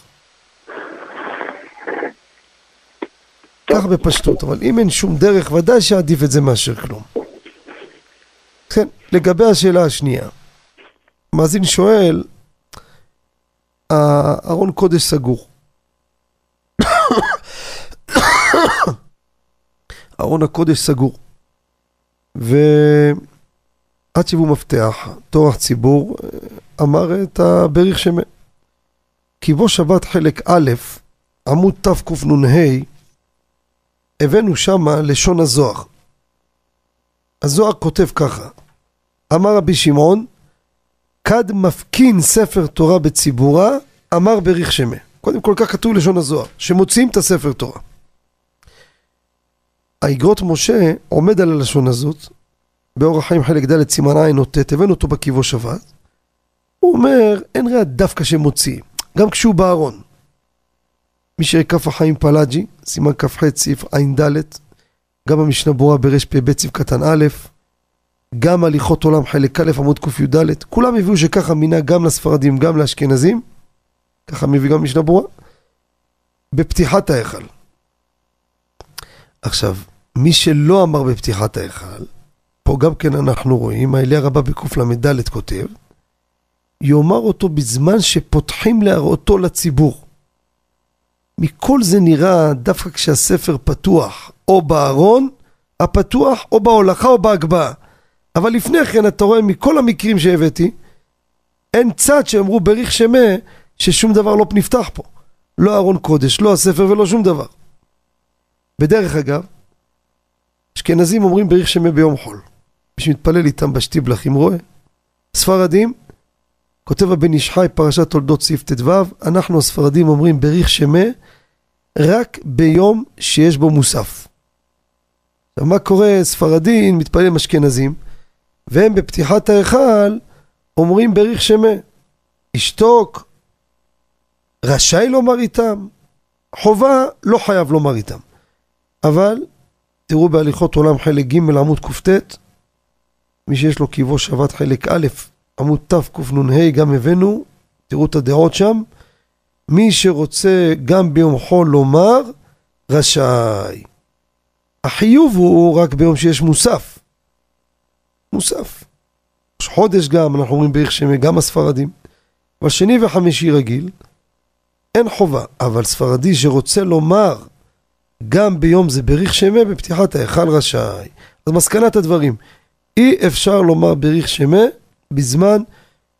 ככה בפשטות, אבל אם אין שום דרך, ודאי שעדיף את זה מאשר כלום. כן, לגבי השאלה השנייה, מאזין שואל, ארון קודש סגור. ארון הקודש סגור. ועד שיבוא מפתח, טורח ציבור, אמר את הבריך שמה. כי בו שבת חלק א', עמוד תקנ"ה, הבאנו שמה לשון הזוהר. הזוהר כותב ככה, אמר רבי שמעון, כד מפקין ספר תורה בציבורה, אמר בריך שמה. קודם כל כך כתוב לשון הזוהר, שמוציאים את הספר תורה. האגרות משה עומד על הלשון הזאת, באורח חיים חלק ד' סימן עין או ט', הבאנו אותו בקיבו שבת. הוא אומר, אין רע דווקא שמוציא, גם כשהוא בארון. מי שכף החיים פלאג'י, סימן כ"ח סעיף ע"ד, גם המשנה ברורה ברפ"ב סעיף קטן א', גם הליכות עולם חלק א' עמוד קי"ד, כולם הביאו שככה מינה גם לספרדים גם לאשכנזים, ככה מביא גם משנה ברורה, בפתיחת ההיכל. עכשיו, מי שלא אמר בפתיחת ההיכל, פה גם כן אנחנו רואים, האליה רבה בקל"ד כותב, יאמר אותו בזמן שפותחים להראותו לציבור. מכל זה נראה דווקא כשהספר פתוח, או בארון הפתוח, או בהולכה או בהגבהה. אבל לפני כן אתה רואה מכל המקרים שהבאתי, אין צד שאמרו בריך שמה ששום דבר לא נפתח פה. לא ארון קודש, לא הספר ולא שום דבר. בדרך אגב, אשכנזים אומרים בריך שמה ביום חול. מי שמתפלל איתם בשטיבלח, אם רואה. ספרדים, כותב הבן איש חי פרשת תולדות סעיף ט"ו, אנחנו הספרדים אומרים בריך שמה רק ביום שיש בו מוסף. עכשיו, מה קורה? ספרדין מתפלל עם אשכנזים, והם בפתיחת ההיכל אומרים בריך שמה. ישתוק, רשאי לומר איתם, חובה לא חייב לומר איתם. אבל תראו בהליכות עולם חלק ג' עמוד קט, מי שיש לו קיבו שבת חלק א', עמוד תקנ"ה, גם הבאנו, תראו את הדעות שם. מי שרוצה גם ביום חול לומר, רשאי. החיוב הוא רק ביום שיש מוסף. מוסף. חודש גם, אנחנו אומרים בערך שמי, גם הספרדים. אבל שני וחמישי רגיל, אין חובה. אבל ספרדי שרוצה לומר גם ביום זה בריך שמה, בפתיחת ההיכל רשאי. אז מסקנת הדברים, אי אפשר לומר בריך שמה בזמן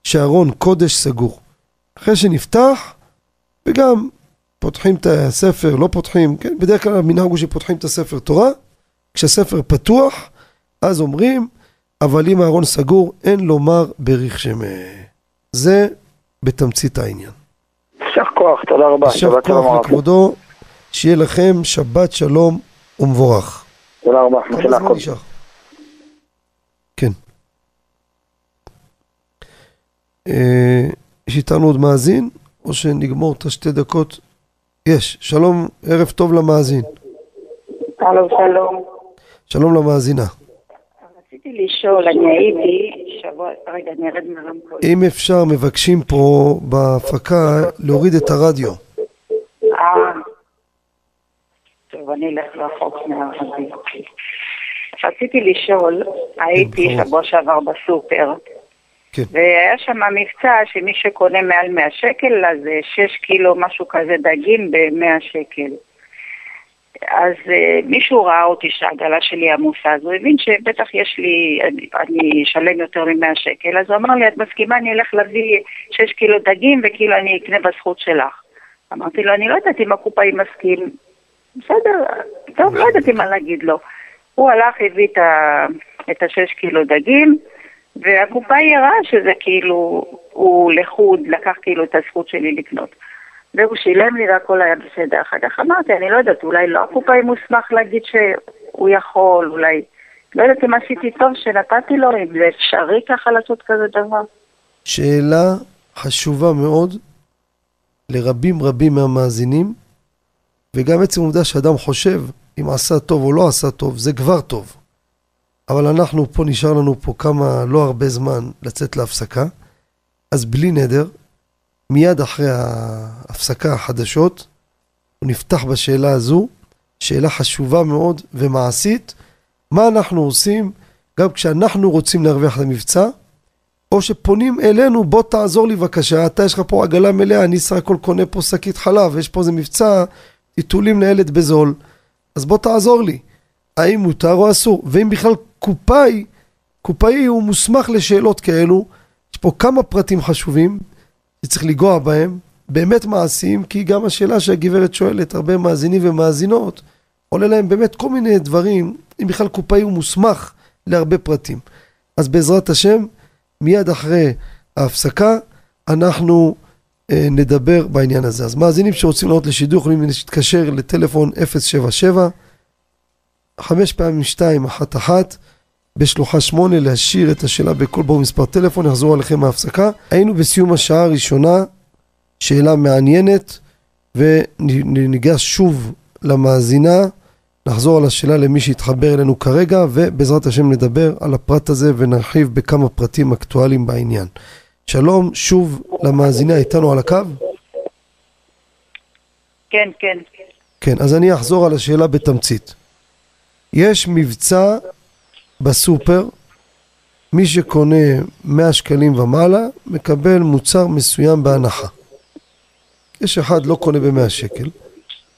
שארון קודש סגור. אחרי שנפתח, וגם פותחים את הספר, לא פותחים, כן, בדרך כלל המנהג הוא שפותחים את הספר תורה, כשהספר פתוח, אז אומרים, אבל אם הארון סגור, אין לומר בריך שמה. זה בתמצית העניין. יישר כוח, תודה רבה. יישר כוח לכבודו, שיהיה לכם שבת שלום ומבורך. תודה רבה, כמה זמן נשאר? כן. אה, יש איתנו עוד מאזין, או שנגמור את השתי דקות? יש. שלום, ערב טוב למאזין. הלו, שלום. שלום למאזינה. רציתי לשאול, אני הייתי שבוע, רגע, אני ארד מהרמקול. אם אפשר, מבקשים פה בהפקה להוריד את הרדיו. אה, טוב, אני אלך רחוק מהרדיו. רציתי לשאול, הייתי. שבוע שעבר בסופר, כן. והיה שם מבצע שמי שקונה מעל 100 שקל, אז 6 קילו משהו כזה דגים ב-100 שקל. אז uh, מישהו ראה אותי שהעגלה שלי עמוסה, אז הוא הבין שבטח יש לי, אני- אשלם יותר מ-100 שקל, אז הוא אמר לי, את מסכימה, אני אלך להביא 6 קילו דגים וכאילו אני אקנה בזכות שלך. אמרתי לו, אני לא יודעת אם הקופאי מסכים. בסדר, טוב, לא ידעתי מה להגיד לו. הוא הלך, הביא את ה- את השש קילו דגים, והקופאי ראה שזה כאילו, הוא לחוד, לקח כאילו את הזכות שלי לקנות. והוא שילם לי והכל היה בסדר. אחר כך אמרתי, אני לא יודעת, אולי לא הקופאי מוסמך להגיד שהוא יכול, אולי... לא יודעת אם עשיתי טוב שנתתי לו, אם זה אפשרי ככה לעשות כזה דבר. שאלה חשובה מאוד לרבים רבים מהמאזינים, וגם עצם העובדה שאדם חושב אם עשה טוב או לא עשה טוב, זה כבר טוב. אבל אנחנו פה, נשאר לנו פה כמה, לא הרבה זמן לצאת להפסקה, אז בלי נדר, מיד אחרי ההפסקה החדשות, נפתח בשאלה הזו, שאלה חשובה מאוד ומעשית, מה אנחנו עושים גם כשאנחנו רוצים להרוויח את המבצע, או שפונים אלינו, בוא תעזור לי בבקשה, אתה יש לך פה עגלה מלאה, אני סך הכל קונה פה שקית חלב, יש פה איזה מבצע, טיטולים לילד בזול, אז בוא תעזור לי. האם מותר או אסור? ואם בכלל קופאי, קופאי הוא מוסמך לשאלות כאלו, יש פה כמה פרטים חשובים שצריך לנגוע בהם, באמת מעשיים, כי גם השאלה שהגברת שואלת, הרבה מאזינים ומאזינות, עולה להם באמת כל מיני דברים, אם בכלל קופאי הוא מוסמך להרבה פרטים. אז בעזרת השם, מיד אחרי ההפסקה, אנחנו אה, נדבר בעניין הזה. אז מאזינים שרוצים לעלות לשידור יכולים להתקשר לטלפון 077 חמש פעמים שתיים אחת אחת בשלוחה שמונה להשאיר את השאלה בכל בור מספר טלפון, יחזור עליכם מההפסקה. היינו בסיום השעה הראשונה, שאלה מעניינת, וניגש שוב למאזינה, נחזור על השאלה למי שהתחבר אלינו כרגע, ובעזרת השם נדבר על הפרט הזה ונרחיב בכמה פרטים אקטואליים בעניין. שלום, שוב למאזינה איתנו על הקו? כן, כן. כן, אז אני אחזור על השאלה בתמצית. יש מבצע בסופר, מי שקונה 100 שקלים ומעלה, מקבל מוצר מסוים בהנחה. יש אחד לא קונה ב-100 שקל,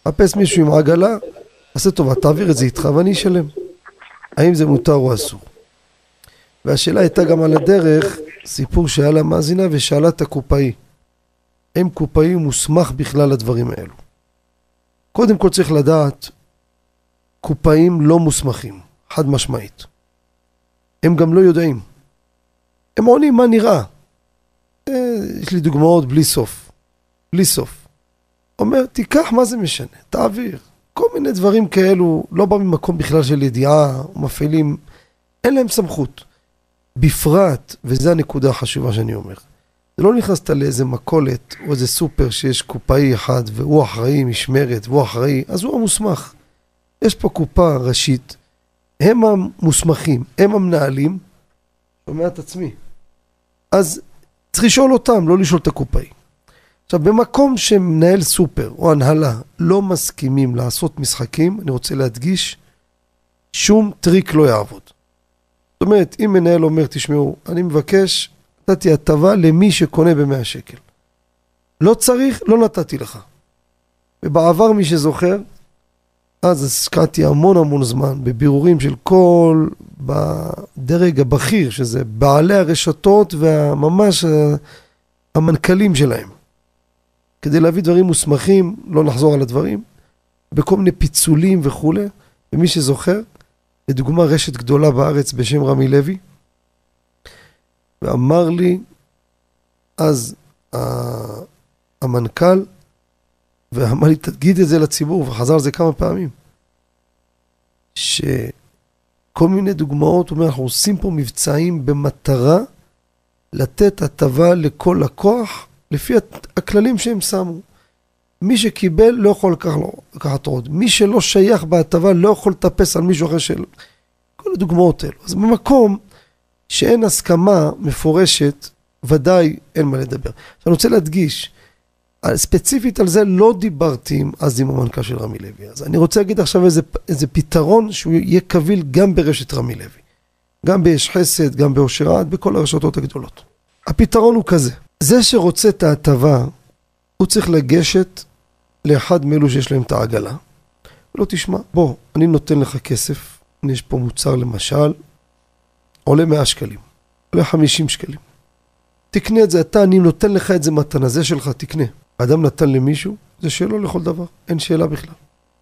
חפש מישהו עם עגלה, עשה טובה, תעביר את זה איתך ואני אשלם. האם זה מותר או אסור? והשאלה הייתה גם על הדרך, סיפור שהיה לה מאזינה ושאלה את הקופאי, האם קופאי מוסמך בכלל לדברים האלו? קודם כל צריך לדעת, קופאים לא מוסמכים, חד משמעית. הם גם לא יודעים. הם עונים מה נראה. אה, יש לי דוגמאות בלי סוף. בלי סוף. אומר, תיקח מה זה משנה, תעביר. כל מיני דברים כאלו, לא בא ממקום בכלל של ידיעה, מפעילים, אין להם סמכות. בפרט, וזו הנקודה החשובה שאני אומר, זה לא נכנסת לאיזה מכולת או איזה סופר שיש קופאי אחד והוא אחראי משמרת והוא אחראי, אז הוא המוסמך. יש פה קופה ראשית, הם המוסמכים, הם המנהלים, שומע את עצמי. אז צריך לשאול אותם, לא לשאול את הקופאי. עכשיו, במקום שמנהל סופר או הנהלה לא מסכימים לעשות משחקים, אני רוצה להדגיש, שום טריק לא יעבוד. זאת אומרת, אם מנהל אומר, תשמעו, אני מבקש, נתתי הטבה למי שקונה ב-100 שקל. לא צריך, לא נתתי לך. ובעבר, מי שזוכר, אז השקעתי המון המון זמן בבירורים של כל בדרג הבכיר, שזה בעלי הרשתות וממש המנכ"לים שלהם. כדי להביא דברים מוסמכים, לא נחזור על הדברים, בכל מיני פיצולים וכולי, ומי שזוכר, לדוגמה רשת גדולה בארץ בשם רמי לוי, ואמר לי אז המנכ"ל, ואמר לי, תגיד את זה לציבור, וחזר על זה כמה פעמים, שכל מיני דוגמאות, הוא אומר, אנחנו עושים פה מבצעים במטרה לתת הטבה לכל לקוח לפי הכללים שהם שמו. מי שקיבל לא יכול לקחת עוד. מי שלא שייך בהטבה לא יכול לטפס על מישהו אחר של... כל הדוגמאות האלו. אז במקום שאין הסכמה מפורשת, ודאי אין מה לדבר. אני רוצה להדגיש, ספציפית על זה לא דיברתי אז עם המנכ"ל של רמי לוי. אז אני רוצה להגיד עכשיו איזה, איזה פתרון שהוא יהיה קביל גם ברשת רמי לוי. גם ביש חסד, גם באושר עד, בכל הרשתות הגדולות. הפתרון הוא כזה, זה שרוצה את ההטבה, הוא צריך לגשת לאחד מאלו שיש להם את העגלה. לא תשמע, בוא, אני נותן לך כסף, יש פה מוצר למשל, עולה 100 שקלים, עולה 50 שקלים. תקנה את זה אתה, אני נותן לך את זה מתנה, זה שלך, תקנה. האדם נתן למישהו, זה שלו לכל דבר, אין שאלה בכלל.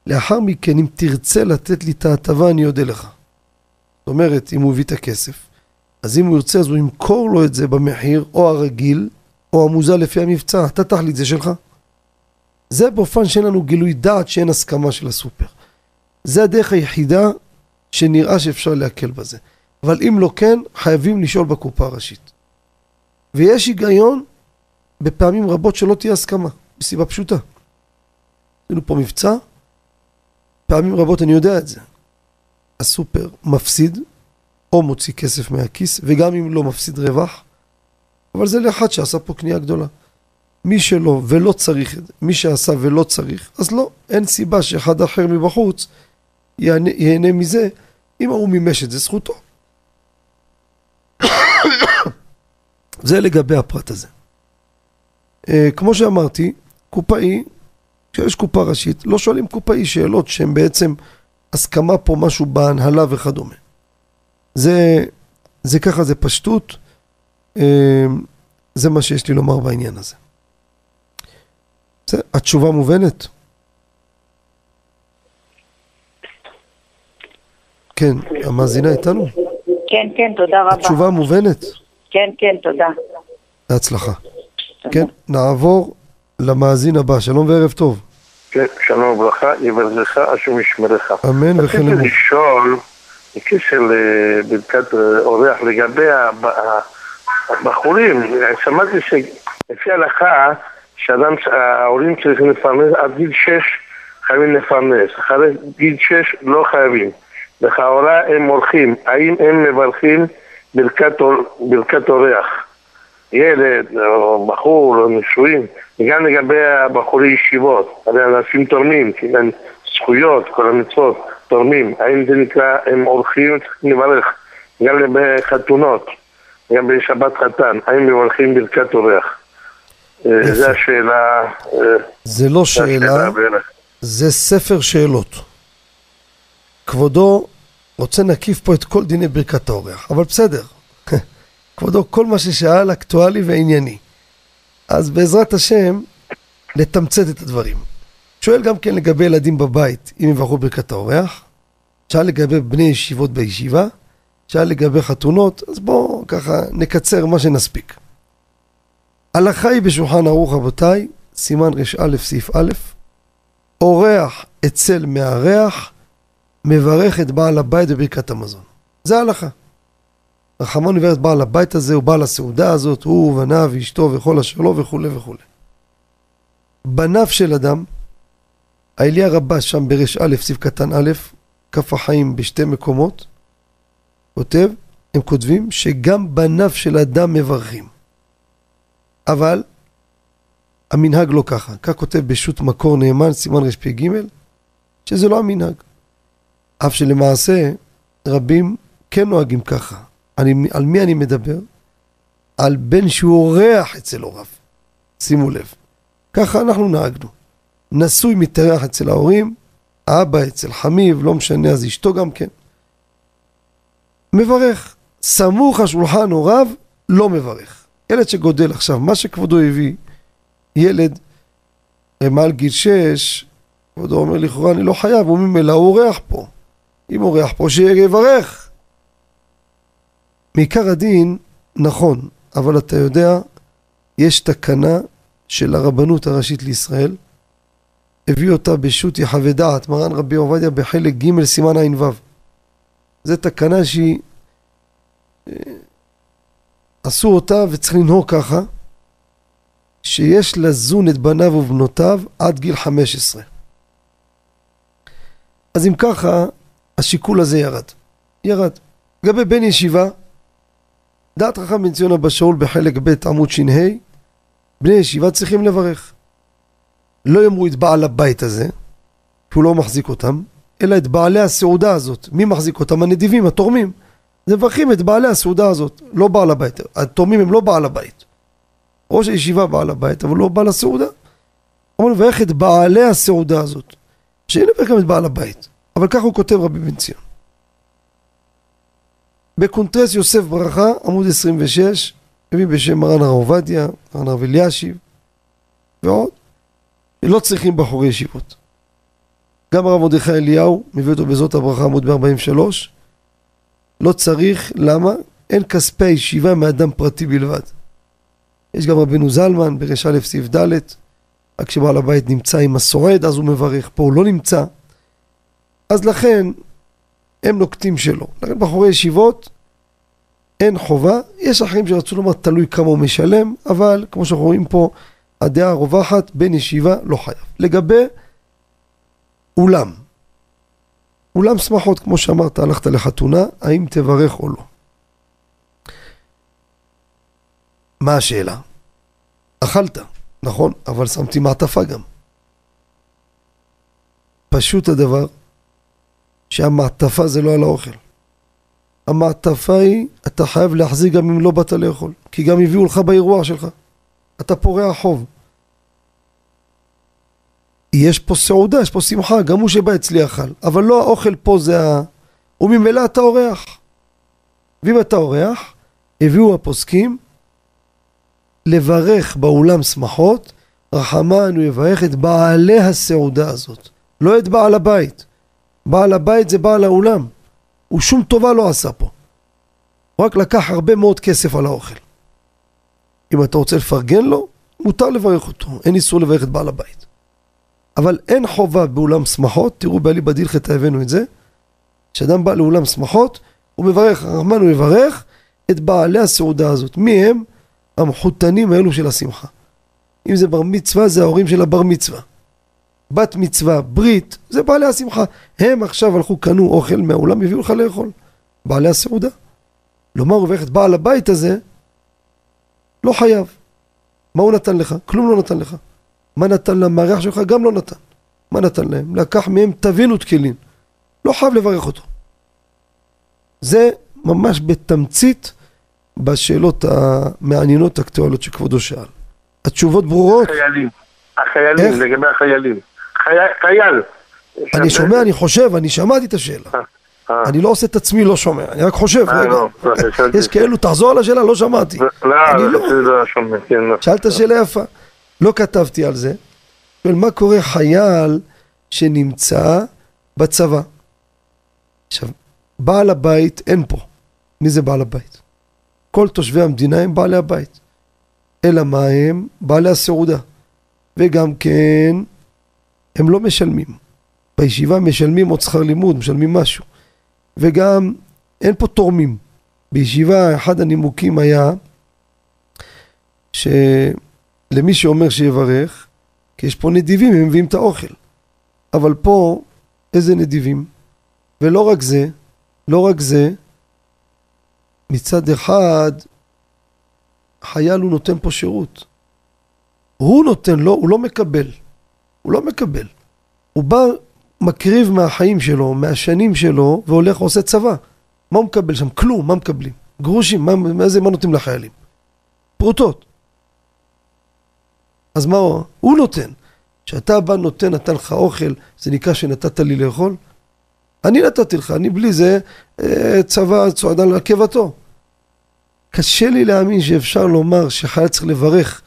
לאחר מכן, אם תרצה לתת לי את ההטבה, אני אודה לך. זאת אומרת, אם הוא הביא את הכסף, אז אם הוא ירצה, אז הוא ימכור לו את זה במחיר, או הרגיל, או המוזל לפי המבצע. אתה תחליט, זה שלך. זה באופן שאין לנו גילוי דעת שאין הסכמה של הסופר. זה הדרך היחידה שנראה שאפשר להקל בזה. אבל אם לא כן, חייבים לשאול בקופה הראשית. ויש היגיון בפעמים רבות שלא תהיה הסכמה, מסיבה פשוטה. עשינו פה מבצע, פעמים רבות אני יודע את זה. הסופר מפסיד, או מוציא כסף מהכיס, וגם אם לא מפסיד רווח, אבל זה לאחד שעשה פה קנייה גדולה. מי שלא ולא צריך את זה, מי שעשה ולא צריך, אז לא, אין סיבה שאחד אחר מבחוץ ייהנה, ייהנה מזה, אם הוא מימש את זה, זכותו. [COUGHS] זה לגבי הפרט הזה. Uh, כמו שאמרתי, קופאי, כשיש קופה ראשית, לא שואלים קופאי שאלות שהן בעצם הסכמה פה משהו בהנהלה וכדומה. זה, זה ככה, זה פשטות, uh, זה מה שיש לי לומר בעניין הזה. זה, התשובה מובנת? כן, המאזינה איתנו? כן, כן, תודה רבה. התשובה מובנת? כן, כן, תודה. בהצלחה. כן, נעבור למאזין הבא, שלום וערב טוב. כן, שלום וברכה, יברכך, השם ישמרך. אמן וכן רציתי אמור. לשאול, בקשר לברכת אורח, לגבי הב- הבחורים, שמעתי שלפי ההלכה, שאדם, ההורים צריכים לפרנס, עד גיל 6 חייבים לפרנס, אחרי גיל 6 לא חייבים. לכאורה הם הולכים, האם הם מברכים ברכת אורח? ילד או בחור או נישואים, וגם לגבי הבחורי ישיבות, הרי אנשים תורמים, כי להם זכויות, כל המצוות, תורמים, האם זה נקרא, הם אורחים, צריכים לברך, גם לגבי חתונות, גם בשבת חתן, האם מברכים ברכת אורח? אה. זו השאלה, אה, זה לא שאלה. זה ספר שאלות. כבודו רוצה נקיף פה את כל דיני ברכת האורח, אבל בסדר. כבודו, כל מה ששאל אקטואלי וענייני. אז בעזרת השם, לתמצת את הדברים. שואל גם כן לגבי ילדים בבית, אם יברכו ברכת האורח. שאל לגבי בני ישיבות בישיבה. שאל לגבי חתונות, אז בואו ככה נקצר מה שנספיק. הלכה היא בשולחן ערוך רבותיי, סימן רא סעיף א', אורח אצל מארח, מברך את בעל הבית בברכת המזון. זה ההלכה. רחמן מברך את בעל הבית הזה, הוא בעל הסעודה הזאת, הוא ובניו ואשתו וכל אשר לו וכולי וכולי. בניו של אדם, האליה רבה שם ברש א', סעיף קטן א', כף החיים בשתי מקומות, כותב, הם כותבים שגם בניו של אדם מברכים. אבל המנהג לא ככה. כך כותב בשו"ת מקור נאמן, סימן רפ"ג, שזה לא המנהג. אף שלמעשה רבים כן נוהגים ככה. אני, על מי אני מדבר? על בן שהוא אורח אצל הוריו. שימו לב. ככה אנחנו נהגנו. נשוי מתארח אצל ההורים, אבא אצל חמיב, לא משנה, אז אשתו גם כן. מברך. סמוך השולחן הוריו, לא מברך. ילד שגודל עכשיו, מה שכבודו הביא, ילד מעל גיל שש, כבודו אומר לכאורה אני לא חייב, הוא ממילא אורח פה. אם אורח פה שיברך. מעיקר הדין, נכון, אבל אתה יודע, יש תקנה של הרבנות הראשית לישראל, הביא אותה בשו"ת יחווה דעת, מרן רבי עובדיה בחלק ג' סימן ע"ו. זו תקנה שהיא... אה, עשו אותה וצריך לנהוג ככה, שיש לזון את בניו ובנותיו עד גיל 15. אז אם ככה, השיקול הזה ירד. ירד. לגבי בן ישיבה, דעת חכם בן ציון אבא שאול בחלק ב' עמוד ש"ה, בני ישיבה צריכים לברך. לא יאמרו את בעל הבית הזה, כי הוא לא מחזיק אותם, אלא את בעלי הסעודה הזאת. מי מחזיק אותם? הנדיבים, התורמים. זה מברכים את בעלי הסעודה הזאת, לא בעל הבית. התורמים הם לא בעל הבית. ראש הישיבה בעל הבית, אבל לא בעל הסעודה. הוא מברך את בעלי הסעודה הזאת. שנברך גם את בעל הבית. אבל ככה הוא כותב רבי בן ציון. בקונטרס יוסף ברכה, עמוד 26, מביא בשם מרן הרב עובדיה, מרן הרב אלישיב ועוד, לא צריכים בחורי ישיבות. גם הרב מרדכי אליהו, מביא אותו בזאת הברכה עמוד 143, לא צריך, למה? אין כספי הישיבה מאדם פרטי בלבד. יש גם רבנו זלמן ברש א' סעיף ד', רק כשבעל הבית נמצא עם הסועד אז הוא מברך, פה הוא לא נמצא. אז לכן הם נוקטים שלא. לכן בחורי ישיבות אין חובה, יש אחרים שרצו לומר תלוי כמה הוא משלם, אבל כמו שאנחנו רואים פה, הדעה הרווחת, בן ישיבה לא חייב. לגבי אולם, אולם שמחות, כמו שאמרת, הלכת לחתונה, האם תברך או לא? מה השאלה? אכלת, נכון, אבל שמתי מעטפה גם. פשוט הדבר שהמעטפה זה לא על האוכל. המעטפה היא, אתה חייב להחזיק גם אם לא באת לאכול, כי גם הביאו לך באירוע שלך. אתה פורע חוב. יש פה סעודה, יש פה שמחה, גם הוא שבא אצלי אכל, אבל לא האוכל פה זה ה... וממילא אתה אורח. ואם אתה אורח, הביאו הפוסקים לברך באולם שמחות, רחמן הוא יברך את בעלי הסעודה הזאת, לא את בעל הבית. בעל הבית זה בעל האולם, הוא שום טובה לא עשה פה. הוא רק לקח הרבה מאוד כסף על האוכל. אם אתה רוצה לפרגן לו, מותר לברך אותו, אין איסור לברך את בעל הבית. אבל אין חובה באולם שמחות, תראו בעלי בדילחתא הבאנו את זה, כשאדם בא לאולם שמחות, הוא מברך, הרחמן הוא יברך את בעלי הסעודה הזאת. מי הם? המחותנים האלו של השמחה. אם זה בר מצווה, זה ההורים של הבר מצווה. בת מצווה, ברית, זה בעלי השמחה. הם עכשיו הלכו, קנו אוכל מהאולם, הביאו לך לאכול. בעלי הסעודה. לומר וברך את בעל הבית הזה, לא חייב. מה הוא נתן לך? כלום לא נתן לך. מה נתן למארח שלך? גם לא נתן. מה נתן להם? לקח מהם תבינו תקילין. לא חייב לברך אותו. זה ממש בתמצית בשאלות המעניינות האקטואליות שכבודו שאל. התשובות ברורות? החיילים. החיילים, איך? לגבי החיילים. חי- חייל. אני שומע, אני חושב, אני שמעתי את השאלה. אה, אני לא עושה את עצמי לא שומע, אני רק חושב, אה, רגע. לא, לא. [LAUGHS] יש כאלו, תחזור על השאלה, לא שמעתי. לא, אני כן, לא. שאלת שאלה יפה. לא כתבתי על זה. מה קורה חייל שנמצא בצבא? עכשיו, בעל הבית אין פה. מי זה בעל הבית? כל תושבי המדינה הם בעלי הבית. אלא מה הם? בעלי הסעודה. וגם כן הם לא משלמים. בישיבה משלמים עוד שכר לימוד, משלמים משהו. וגם אין פה תורמים. בישיבה אחד הנימוקים היה שלמי שאומר שיברך, כי יש פה נדיבים, הם מביאים את האוכל. אבל פה, איזה נדיבים? ולא רק זה, לא רק זה, מצד אחד, חייל הוא נותן פה שירות. הוא נותן לו, הוא לא מקבל. הוא לא מקבל. הוא בא, מקריב מהחיים שלו, מהשנים שלו, והולך ועושה צבא. מה הוא מקבל שם? כלום, מה מקבלים? גרושים, מה, מה זה, מה נותנים לחיילים? פרוטות. אז מה הוא? הוא נותן. כשאתה בא נותן, נתן לך אוכל, זה נקרא שנתת לי לאכול? אני נתתי לך, אני בלי זה אה, צבא צועדה על קיבתו. קשה לי להאמין שאפשר לומר שחייל צריך לברך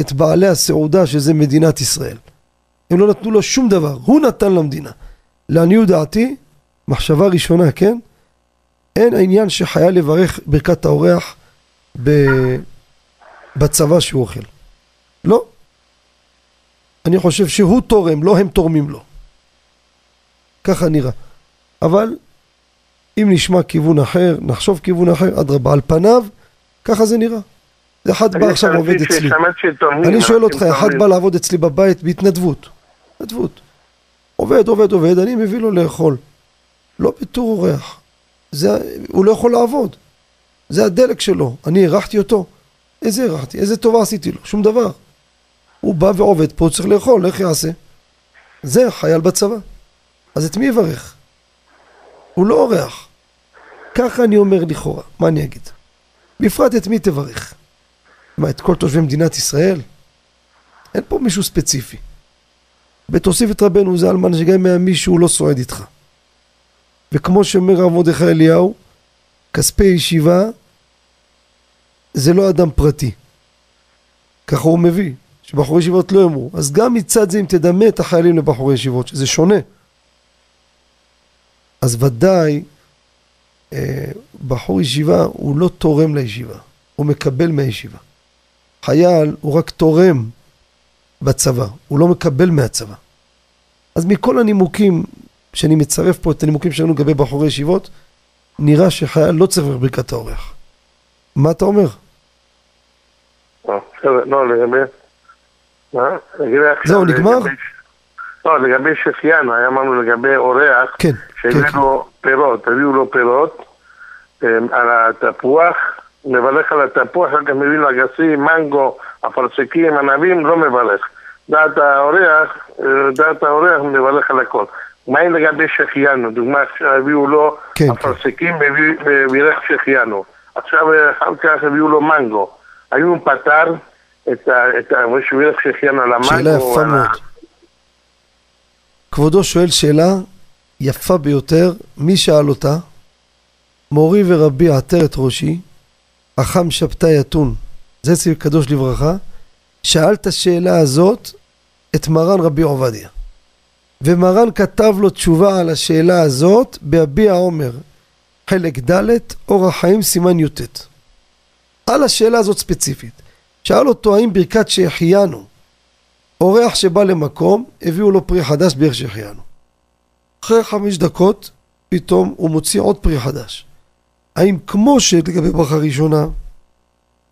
את בעלי הסעודה שזה מדינת ישראל. הם לא נתנו לו שום דבר, הוא נתן למדינה. לעניות דעתי, מחשבה ראשונה, כן? אין העניין שחייל לברך ברכת האורח ב... בצבא שהוא אוכל. לא. אני חושב שהוא תורם, לא הם תורמים לו. ככה נראה. אבל אם נשמע כיוון אחר, נחשוב כיוון אחר, אדרבה, על פניו, ככה זה נראה. אחד בא עכשיו עובד אצלי. אני שואל אותך, אחד בא לעבוד אצלי בבית בהתנדבות. התנדבות. עובד, עובד, עובד, אני מביא לו לאכול. לא בתור אורח. זה, הוא לא יכול לעבוד. זה הדלק שלו. אני אירחתי אותו. איזה אירחתי? איזה טובה עשיתי לו? שום דבר. הוא בא ועובד פה, צריך לאכול, איך יעשה? זה חייל בצבא. אז את מי יברך? הוא לא אורח. ככה אני אומר לכאורה, מה אני אגיד? בפרט את מי תברך? מה, את כל תושבי מדינת ישראל? אין פה מישהו ספציפי. ותוסיף את רבנו זלמן שגם אם היה מישהו לא סועד איתך. וכמו שאומר הרב מרדכי אליהו, כספי ישיבה זה לא אדם פרטי. ככה הוא מביא, שבחורי ישיבות לא יאמרו. אז גם מצד זה אם תדמה את החיילים לבחורי ישיבות, שזה שונה. אז ודאי אה, בחור ישיבה הוא לא תורם לישיבה, הוא מקבל מהישיבה. חייל הוא רק תורם בצבא, הוא לא מקבל מהצבא. אז מכל הנימוקים שאני מצרף פה את הנימוקים שלנו לגבי בחורי ישיבות, נראה שחייל לא צריך ברכת האורח. מה אתה אומר? לא, לא לגבי... זהו, נגמר? לא, לגבי שחיינו, היה אמרנו לגבי אורח, כן, שהביאו כן, לו פירות, הביאו לו פירות אמ, על התפוח, מברך על התפוח, אחר כך מביא לו אגסים, מנגו, אפרסקים, ענבים, לא מברך. דעת האורח, אה, דעת האורח מברך על הכל. מה לגבי שהחיינו? דוגמה, הביאו לו כן, אפרסקים, ובירך שהחיינו. עכשיו אה, אחר כך הביאו לו מנגו. האם הוא פתר את ה... את ה... שהוא בירך שהחיינו על המנגו? שאלה יפה מאוד. כבודו שואל שאלה יפה ביותר, מי שאל אותה? מורי ורבי עטרת ראשי, החם שבתאי אתון, זה אצלי קדוש לברכה, שאל את השאלה הזאת את מרן רבי עובדיה. ומרן כתב לו תשובה על השאלה הזאת בהביע עומר, חלק ד', אור החיים, סימן י"ט. על השאלה הזאת ספציפית. שאל אותו האם ברכת שהחיינו, אורח שבא למקום, הביאו לו פרי חדש בערך שהחיינו. אחרי חמש דקות, פתאום הוא מוציא עוד פרי חדש. האם כמו שלגבי ברכה ראשונה,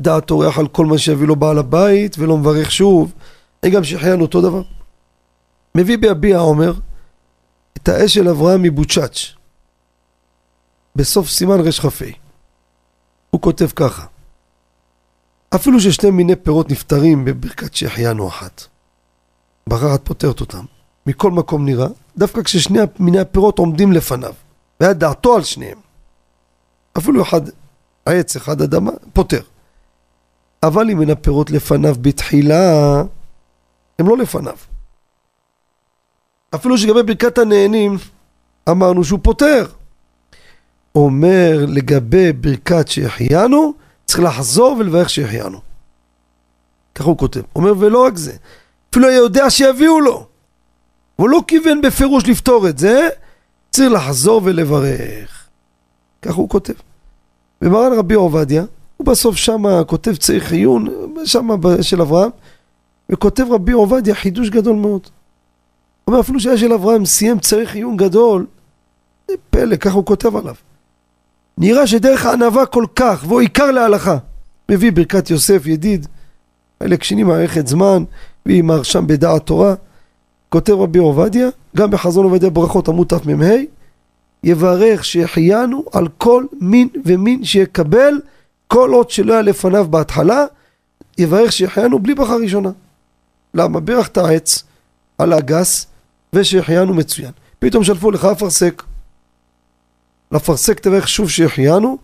דעת אורח על כל מה שיביא לו בעל הבית ולא מברך שוב, גם שהחיינו אותו דבר? מביא ביביע עומר את האש של אברהם מבוצ'אץ' בסוף סימן רכ"ה. הוא כותב ככה: אפילו ששני מיני פירות נפטרים בברכת שהחיינו אחת, ברכה אחת פותרת אותם, מכל מקום נראה, דווקא כששני מיני הפירות עומדים לפניו, והיה דעתו על שניהם. אפילו אחד עץ, אחד אדמה, פותר. אבל אם מן הפירות לפניו בתחילה, הם לא לפניו. אפילו שלגבי ברכת הנהנים, אמרנו שהוא פותר. אומר לגבי ברכת שהחיינו, צריך לחזור ולברך שהחיינו. ככה הוא כותב. אומר, ולא רק זה, אפילו היה יודע שיביאו לו. הוא לא כיוון בפירוש לפתור את זה, צריך לחזור ולברך. ככה הוא כותב. ומרן רבי עובדיה, הוא בסוף שם כותב צריך עיון, שם של אברהם, וכותב רבי עובדיה חידוש גדול מאוד. אומר אפילו שהיה של אברהם סיים צריך עיון גדול, זה פלא, ככה הוא כותב עליו. נראה שדרך הענווה כל כך, והוא עיקר להלכה. מביא ברכת יוסף ידיד, חלק שני מערכת זמן, והיא מרשם בדעת תורה. כותב רבי עובדיה, גם בחזון עובדיה ברכות עמוד תמ"ה, יברך שהחיינו על כל מין ומין שיקבל, כל עוד שלא היה לפניו בהתחלה, יברך שהחיינו בלי ברכה ראשונה. למה? ברך את העץ על הגס, ושהחיינו מצוין. פתאום שלפו לך אפרסק. לפרסק תברך שוב שהחיינו,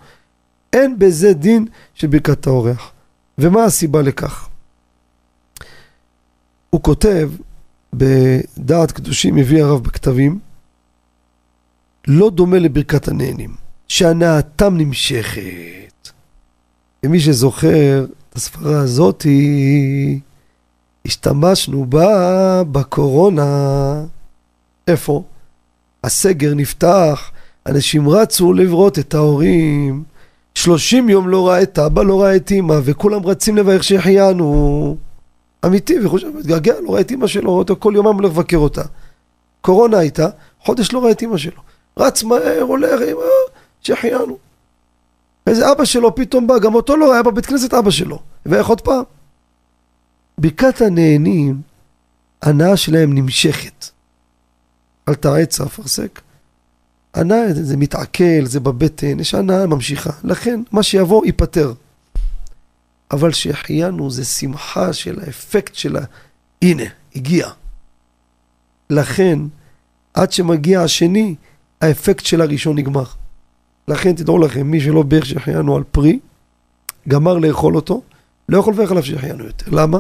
אין בזה דין של ברכת האורח. ומה הסיבה לכך? הוא כותב בדעת קדושים, מביא הרב בכתבים, לא דומה לברכת הנהנים, שהנאתם נמשכת. ומי שזוכר את הספרה הזאתי, השתמשנו בה בקורונה. איפה? הסגר נפתח, אנשים רצו לבראות את ההורים, שלושים יום לא ראה את אבא, לא ראה את אמא, וכולם רצים לברך שהחיינו. אמיתי, וחושב, מתגעגע, לא ראה את אמא שלו, רואה אותו כל יומם הולך לבקר אותה. קורונה הייתה, חודש לא ראה את אמא שלו. רץ מהר, הולך, אמא, שהחיינו. איזה אבא שלו פתאום בא, גם אותו לא ראה בבית כנסת אבא שלו. ואיך עוד פעם? ברכת הנהנים, הנאה שלהם נמשכת. אל תעץ אפרסק. הנאה זה מתעכל, זה בבטן, יש הנאה ממשיכה. לכן, מה שיבוא ייפטר. אבל שהחיינו זה שמחה של האפקט של ה... הנה, הגיע. לכן, עד שמגיע השני, האפקט של הראשון נגמר. לכן תדעו לכם, מי שלא בירך שהחיינו על פרי, גמר לאכול אותו, לא יכול לברך עליו שהחיינו יותר. למה?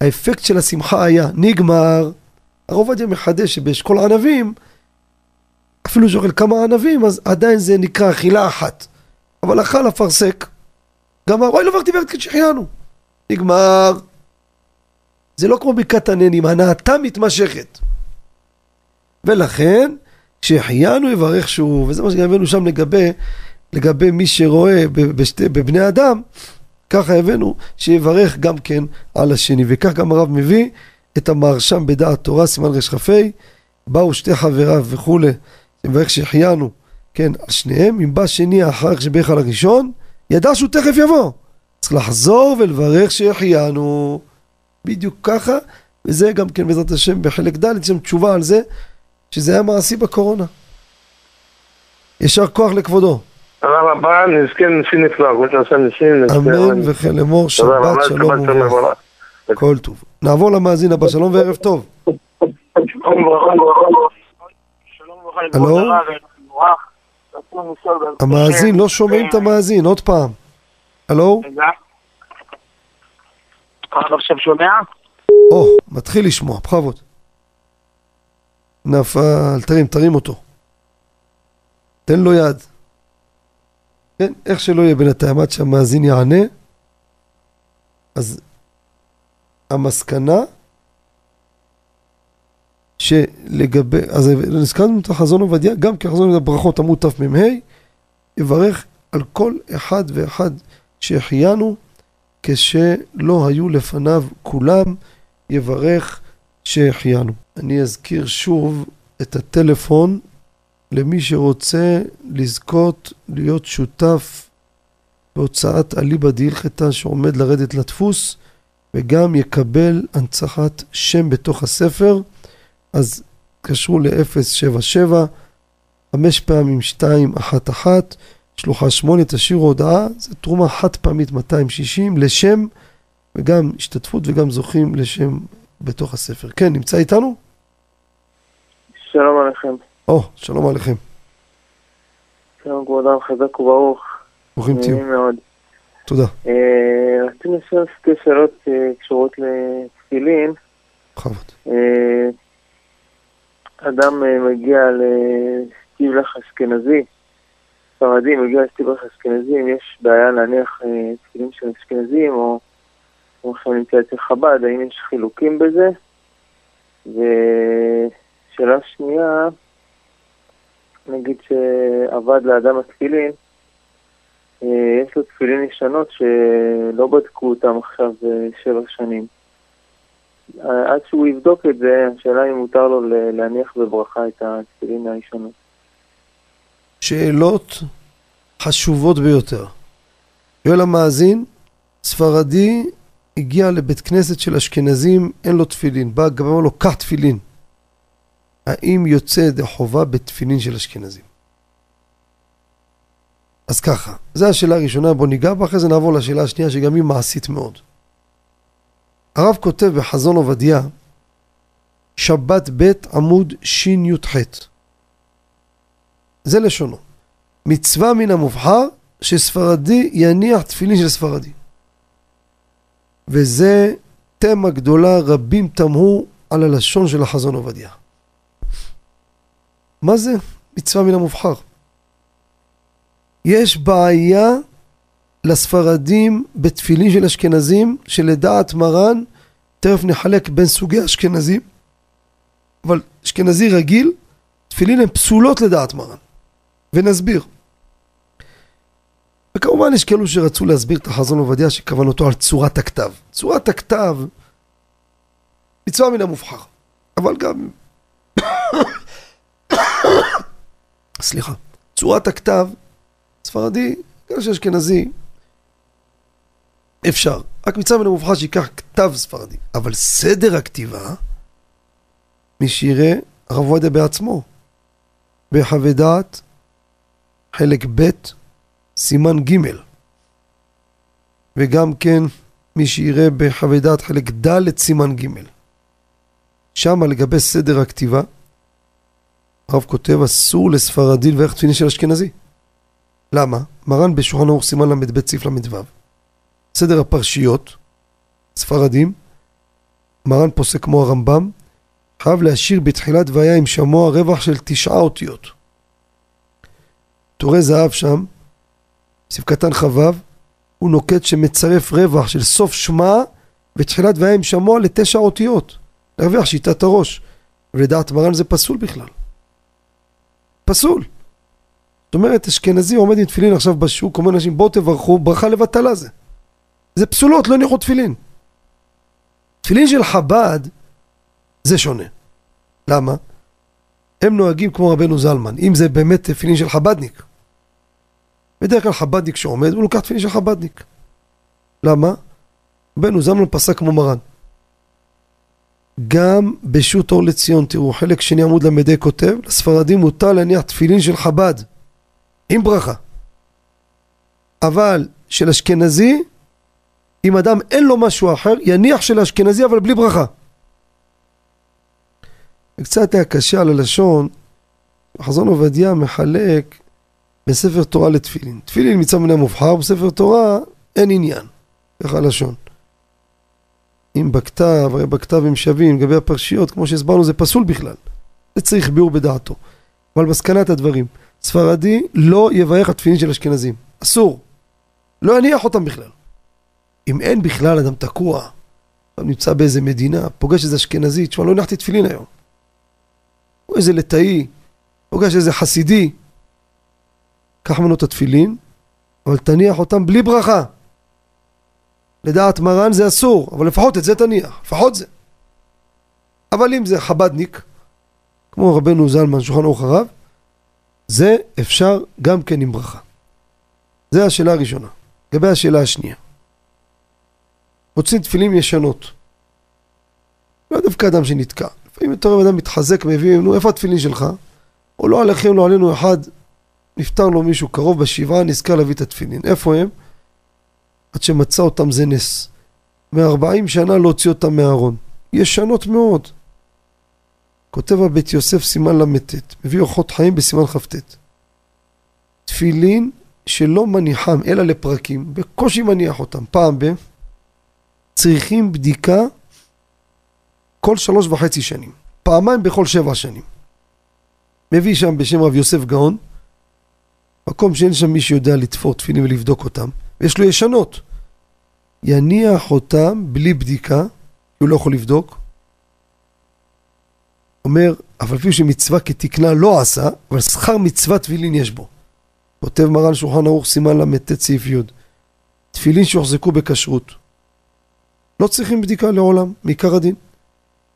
האפקט של השמחה היה, נגמר. הרב עובדיה מחדש שבאשכול ענבים, אפילו שאוכל כמה ענבים, אז עדיין זה נקרא אכילה אחת. אבל אכל אפרסק, גמר, אוי לא ברכתי ברכת שהחיינו. נגמר. זה לא כמו ברכת הנהנים, הנאתה מתמשכת. ולכן, שהחיינו יברך שוב, וזה מה שגם הבאנו שם לגבי, לגבי מי שרואה בבני אדם, ככה הבאנו שיברך גם כן על השני, וכך גם הרב מביא את המהרשם בדעת תורה, סימן רכ"ה, באו שתי חבריו וכולי, מברך שהחיינו, כן, על שניהם, אם בא שני אחר כך שברך על הראשון, ידע שהוא תכף יבוא. צריך לחזור ולברך שהחיינו. בדיוק ככה, וזה גם כן בעזרת השם בחלק ד', יש שם תשובה על זה, שזה היה מעשי בקורונה. יישר כוח לכבודו. תודה רבה, נזכה לניסים נפלא, כמו שעשה ניסים. אמן וכן לאמור, שבת שלום וברכה. כל טוב. נעבור למאזין הבא, שלום וערב טוב. הלו? המאזין, לא שומעים את המאזין, עוד פעם. הלו? עכשיו שומע? או, מתחיל לשמוע, בכבוד. נפל, תרים, תרים אותו. תן לו יד. כן, איך שלא יהיה בינתיים עד שהמאזין יענה, אז המסקנה שלגבי, אז נזכרנו את החזון עובדיה, גם כחזון הברכות עמוד תמ"ה, יברך על כל אחד ואחד שהחיינו כשלא היו לפניו כולם, יברך שהחיינו. אני אזכיר שוב את הטלפון למי שרוצה לזכות להיות שותף בהוצאת אליבא דהילכתא שעומד לרדת לדפוס וגם יקבל הנצחת שם בתוך הספר אז תקשרו ל-077 חמש פעמים 211 שלוחה 8 תשאירו הודעה זו תרומה חד פעמית 260 לשם וגם השתתפות וגם זוכים לשם בתוך הספר. כן, נמצא איתנו? שלום עליכם. או, שלום עליכם. שלום כבודם, חזק וברוך. ברוכים תהיו. נעים מאוד. תודה. אה, רציתי לשאול שתי שאלות אה, קשורות לתפילין. בכבוד. אה, אדם מגיע לסטיבלח אשכנזי, ספרדי מגיע לסטיבלח אשכנזי, אם יש בעיה להניח תפילין של אשכנזים, או כמו עכשיו נמצא אצל חב"ד, האם יש חילוקים בזה? ושאלה שנייה, נגיד שעבד לאדם התפילין, אה, יש לו תפילין ישנות שלא בדקו אותם עכשיו אה, שבע שנים. אה, עד שהוא יבדוק את זה, השאלה אם מותר לו להניח בברכה את התפילין הראשונות. שאלות חשובות ביותר. שואל המאזין, ספרדי הגיע לבית כנסת של אשכנזים, אין לו תפילין. בא גם אמר לו, קח תפילין. האם יוצא ידי חובה בתפילין של אשכנזים? אז ככה, זו השאלה הראשונה, בוא ניגע בה, אחרי זה נעבור לשאלה השנייה, שגם היא מעשית מאוד. הרב כותב בחזון עובדיה, שבת ב' עמוד שי"ח. זה לשונו. מצווה מן המובחר שספרדי יניח תפילין של ספרדי. וזה תמה גדולה, רבים תמהו על הלשון של החזון עובדיה. מה זה מצווה מן המובחר? יש בעיה לספרדים בתפילין של אשכנזים, שלדעת מרן, תכף נחלק בין סוגי אשכנזים, אבל אשכנזי רגיל, תפילין הן פסולות לדעת מרן. ונסביר. וכמובן יש כאלו שרצו להסביר את החזון עובדיה שכוונתו על צורת הכתב. צורת הכתב, מצווה מן המובחר, אבל גם... סליחה. צורת הכתב, ספרדי, כאלה שאשכנזי, אפשר. רק מצווה מן המובחר שיקח כתב ספרדי. אבל סדר הכתיבה, מי שיראה, הרב עובדיה בעצמו, בחווה דעת, חלק ב', סימן ג', וגם כן מי שיראה בחווה דעת חלק ד', סימן ג'. שמה לגבי סדר הכתיבה, הרב כותב אסור לספרדי לברך תפילין של אשכנזי. למה? מרן בשולחן ערוך סימן ל"ב סעיף ל"ו. סדר הפרשיות, ספרדים, מרן פוסק כמו הרמב"ם, חייב להשאיר בתחילת והיה עם שמוע רווח של תשעה אותיות. תורי זהב שם, סעיף קטן כ"ו, הוא נוקט שמצרף רווח של סוף שמע ותחילת והיה עם שמוע לתשע אותיות. להרוויח שיטת הראש. ולדעת מרן זה פסול בכלל. פסול. זאת אומרת, אשכנזי עומד עם תפילין עכשיו בשוק, אומר לאנשים בואו תברכו, ברכה לבטלה זה. זה פסולות, לא הניחו תפילין. תפילין של חב"ד זה שונה. למה? הם נוהגים כמו רבנו זלמן, אם זה באמת תפילין של חב"דניק. בדרך כלל חב"דניק שעומד, הוא לוקח תפילין של חב"דניק. למה? רבנו זלמן פסק כמו מרן. גם בשו"ת אור לציון, תראו, חלק שני עמוד ל"ה כותב, לספרדים מותר להניח תפילין של חב"ד, עם ברכה. אבל של אשכנזי, אם אדם אין לו משהו אחר, יניח של אשכנזי אבל בלי ברכה. קצת היה קשה על הלשון, חזון עובדיה מחלק בספר תורה לתפילין. תפילין מצווה מן המובחר, בספר תורה אין עניין. ככה הלשון. אם בכתב, הרי בכתב הם שווים, לגבי הפרשיות, כמו שהסברנו, זה פסול בכלל. זה צריך ביאור בדעתו. אבל מסקנת הדברים, ספרדי לא יברך התפילין של אשכנזים. אסור. לא יניח אותם בכלל. אם אין בכלל אדם תקוע, נמצא באיזה מדינה, פוגש איזה אשכנזי, תשמע, לא הנחתי תפילין היום. או איזה לטאי, פוגש איזה חסידי. קח ממנו את התפילין, אבל תניח אותם בלי ברכה. לדעת מרן זה אסור, אבל לפחות את זה תניח, לפחות זה. אבל אם זה חבדניק, כמו רבנו זלמן, שולחן אורך הרב, זה אפשר גם כן עם ברכה. זה השאלה הראשונה. לגבי השאלה השנייה. מוצאים תפילים ישנות. לא דווקא אדם שנתקע. לפעמים אתה רואה אדם מתחזק, מביא, נו, איפה התפילין שלך? או לא עליכם, לא עלינו אחד, נפטר לו מישהו קרוב בשבעה, נזכר להביא את התפילין. איפה הם? עד שמצא אותם זה נס. מארבעים שנה לא הוציא אותם מהארון. ישנות מאוד. כותב הבית יוסף סימן ל"ט, מביא אורחות חיים בסימן כ"ט. תפילין שלא מניחם אלא לפרקים, בקושי מניח אותם, פעם ב... צריכים בדיקה כל שלוש וחצי שנים, פעמיים בכל שבע שנים. מביא שם בשם רב יוסף גאון, מקום שאין שם מי שיודע לתפור תפילין ולבדוק אותם, ויש לו ישנות. יניח אותם בלי בדיקה, כי הוא לא יכול לבדוק. אומר, אף על פי שמצווה כתקנה לא עשה, אבל שכר מצוות תפילין יש בו. כותב מרן שולחן ערוך סימן ל"ט סעיף י' תפילין שהוחזקו בכשרות. לא צריכים בדיקה לעולם, מעיקר הדין.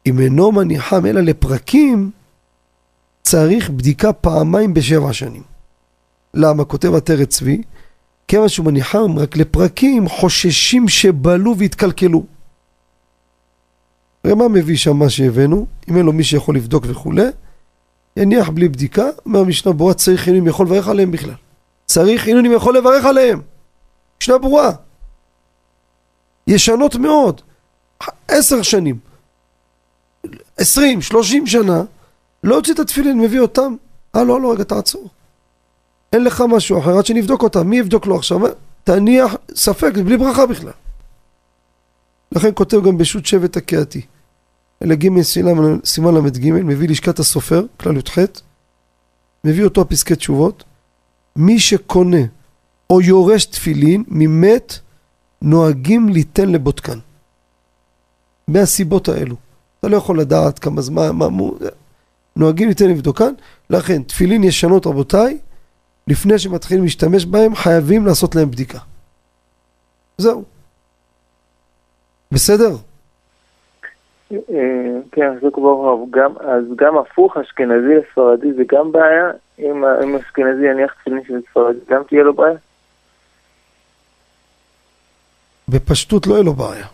אם אינו מניחם אלא לפרקים, צריך בדיקה פעמיים בשבע שנים. למה? כותב עטרת צבי, כיוון שהוא מניחם רק לפרקים, חוששים שבלו והתקלקלו. הרי מה מביא שם מה שהבאנו? אם אין לו מי שיכול לבדוק וכולי, יניח בלי בדיקה, אומר המשנה ברורה צריך עינונים יכול לברך עליהם בכלל. צריך עינונים יכול לברך עליהם. משנה ברורה. ישנות מאוד. עשר שנים. עשרים, שלושים שנה, לא הוציא את התפילין, מביא אותם. אה, לא, לא, רגע, תעצור. אין לך משהו אחר, עד שנבדוק אותם. מי יבדוק לו עכשיו? תניח ספק, בלי ברכה בכלל. לכן כותב גם בשו"ת שבט הקהתי. אלה ג' סימן ל"ג, מביא לשכת הסופר, כלל י"ח, מביא אותו פסקי תשובות. מי שקונה או יורש תפילין ממת, נוהגים ליתן לבודקן. מהסיבות האלו. אתה לא יכול לדעת כמה זמן, מה, מו... נוהגים ליתן לבדוקן, לכן תפילין ישנות רבותיי, לפני שמתחילים להשתמש בהם, חייבים לעשות להם בדיקה. זהו. בסדר? אה, כן, אז גם הפוך, אשכנזי לספרדי זה גם בעיה? אם, אם אשכנזי יניח תפילין של ספרדי, גם תהיה לו בעיה? בפשטות לא יהיה לו בעיה.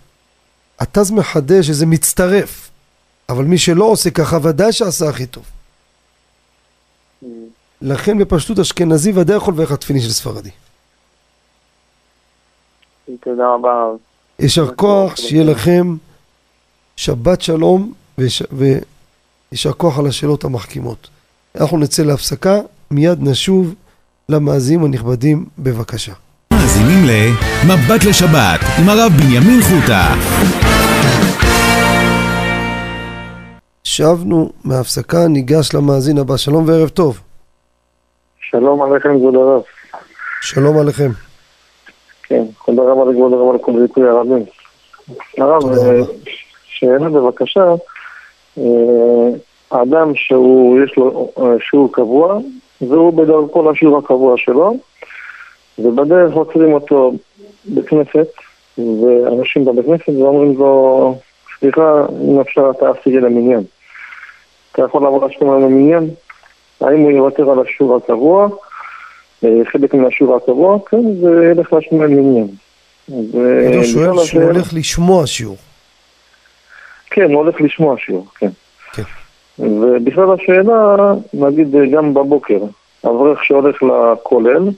התז מחדש שזה מצטרף, אבל מי שלא עושה ככה ודאי שעשה הכי טוב. לכן בפשטות אשכנזי ודאי יכול לברך התפילין של ספרדי. תודה רבה. יישר כוח, שיהיה לכם שבת שלום ויישר כוח על השאלות המחכימות. אנחנו נצא להפסקה, מיד נשוב למאזינים הנכבדים, בבקשה. מאזינים ל"מבט לשבת" עם הרב בנימין חוטה. שבנו מההפסקה, ניגש למאזין הבא. שלום וערב טוב. שלום עליכם, כבוד הרב. שלום עליכם. כן, תודה רבה לכבוד הרב על כל זיכוי הרבים. הרב, אה, שאלה בבקשה, אה, אדם שהוא, יש לו אה, שיעור קבוע, והוא בדרכו לשיעור הקבוע שלו, ובדרך עוצרים אותו בכנסת, ואנשים בבית כנסת ואומרים לו, סליחה, אם אפשר אתה תיגע למניין. אתה יכול לעבור להשכמה למניין? האם הוא יוותר על השיעור הקבוע? חלק מהשיעור הקבוע, כן, זה ילך להשכמה למניין. הוא שואל שהוא הולך לשמוע שיעור. כן, הוא הולך לשמוע שיעור, כן. כן. ובכלל השאלה, נגיד גם בבוקר, אברך שהולך לכולל,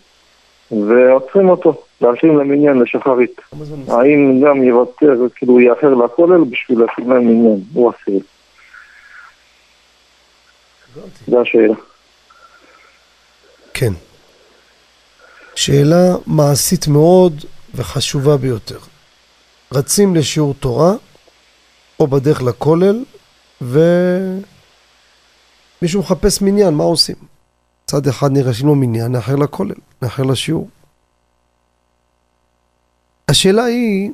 ועוצרים אותו, להשלים למניין לשחרית. האם גם יוותר, כאילו יאחר לכולל בשביל להשלים להם מניין, הוא אסיר. זו השאלה. כן. שאלה מעשית מאוד וחשובה ביותר. רצים לשיעור תורה, או בדרך לכולל, ומישהו מחפש מניין, מה עושים? צד אחד נרשם לו מניין, נאחר לכולל, נאחר לשיעור. השאלה היא,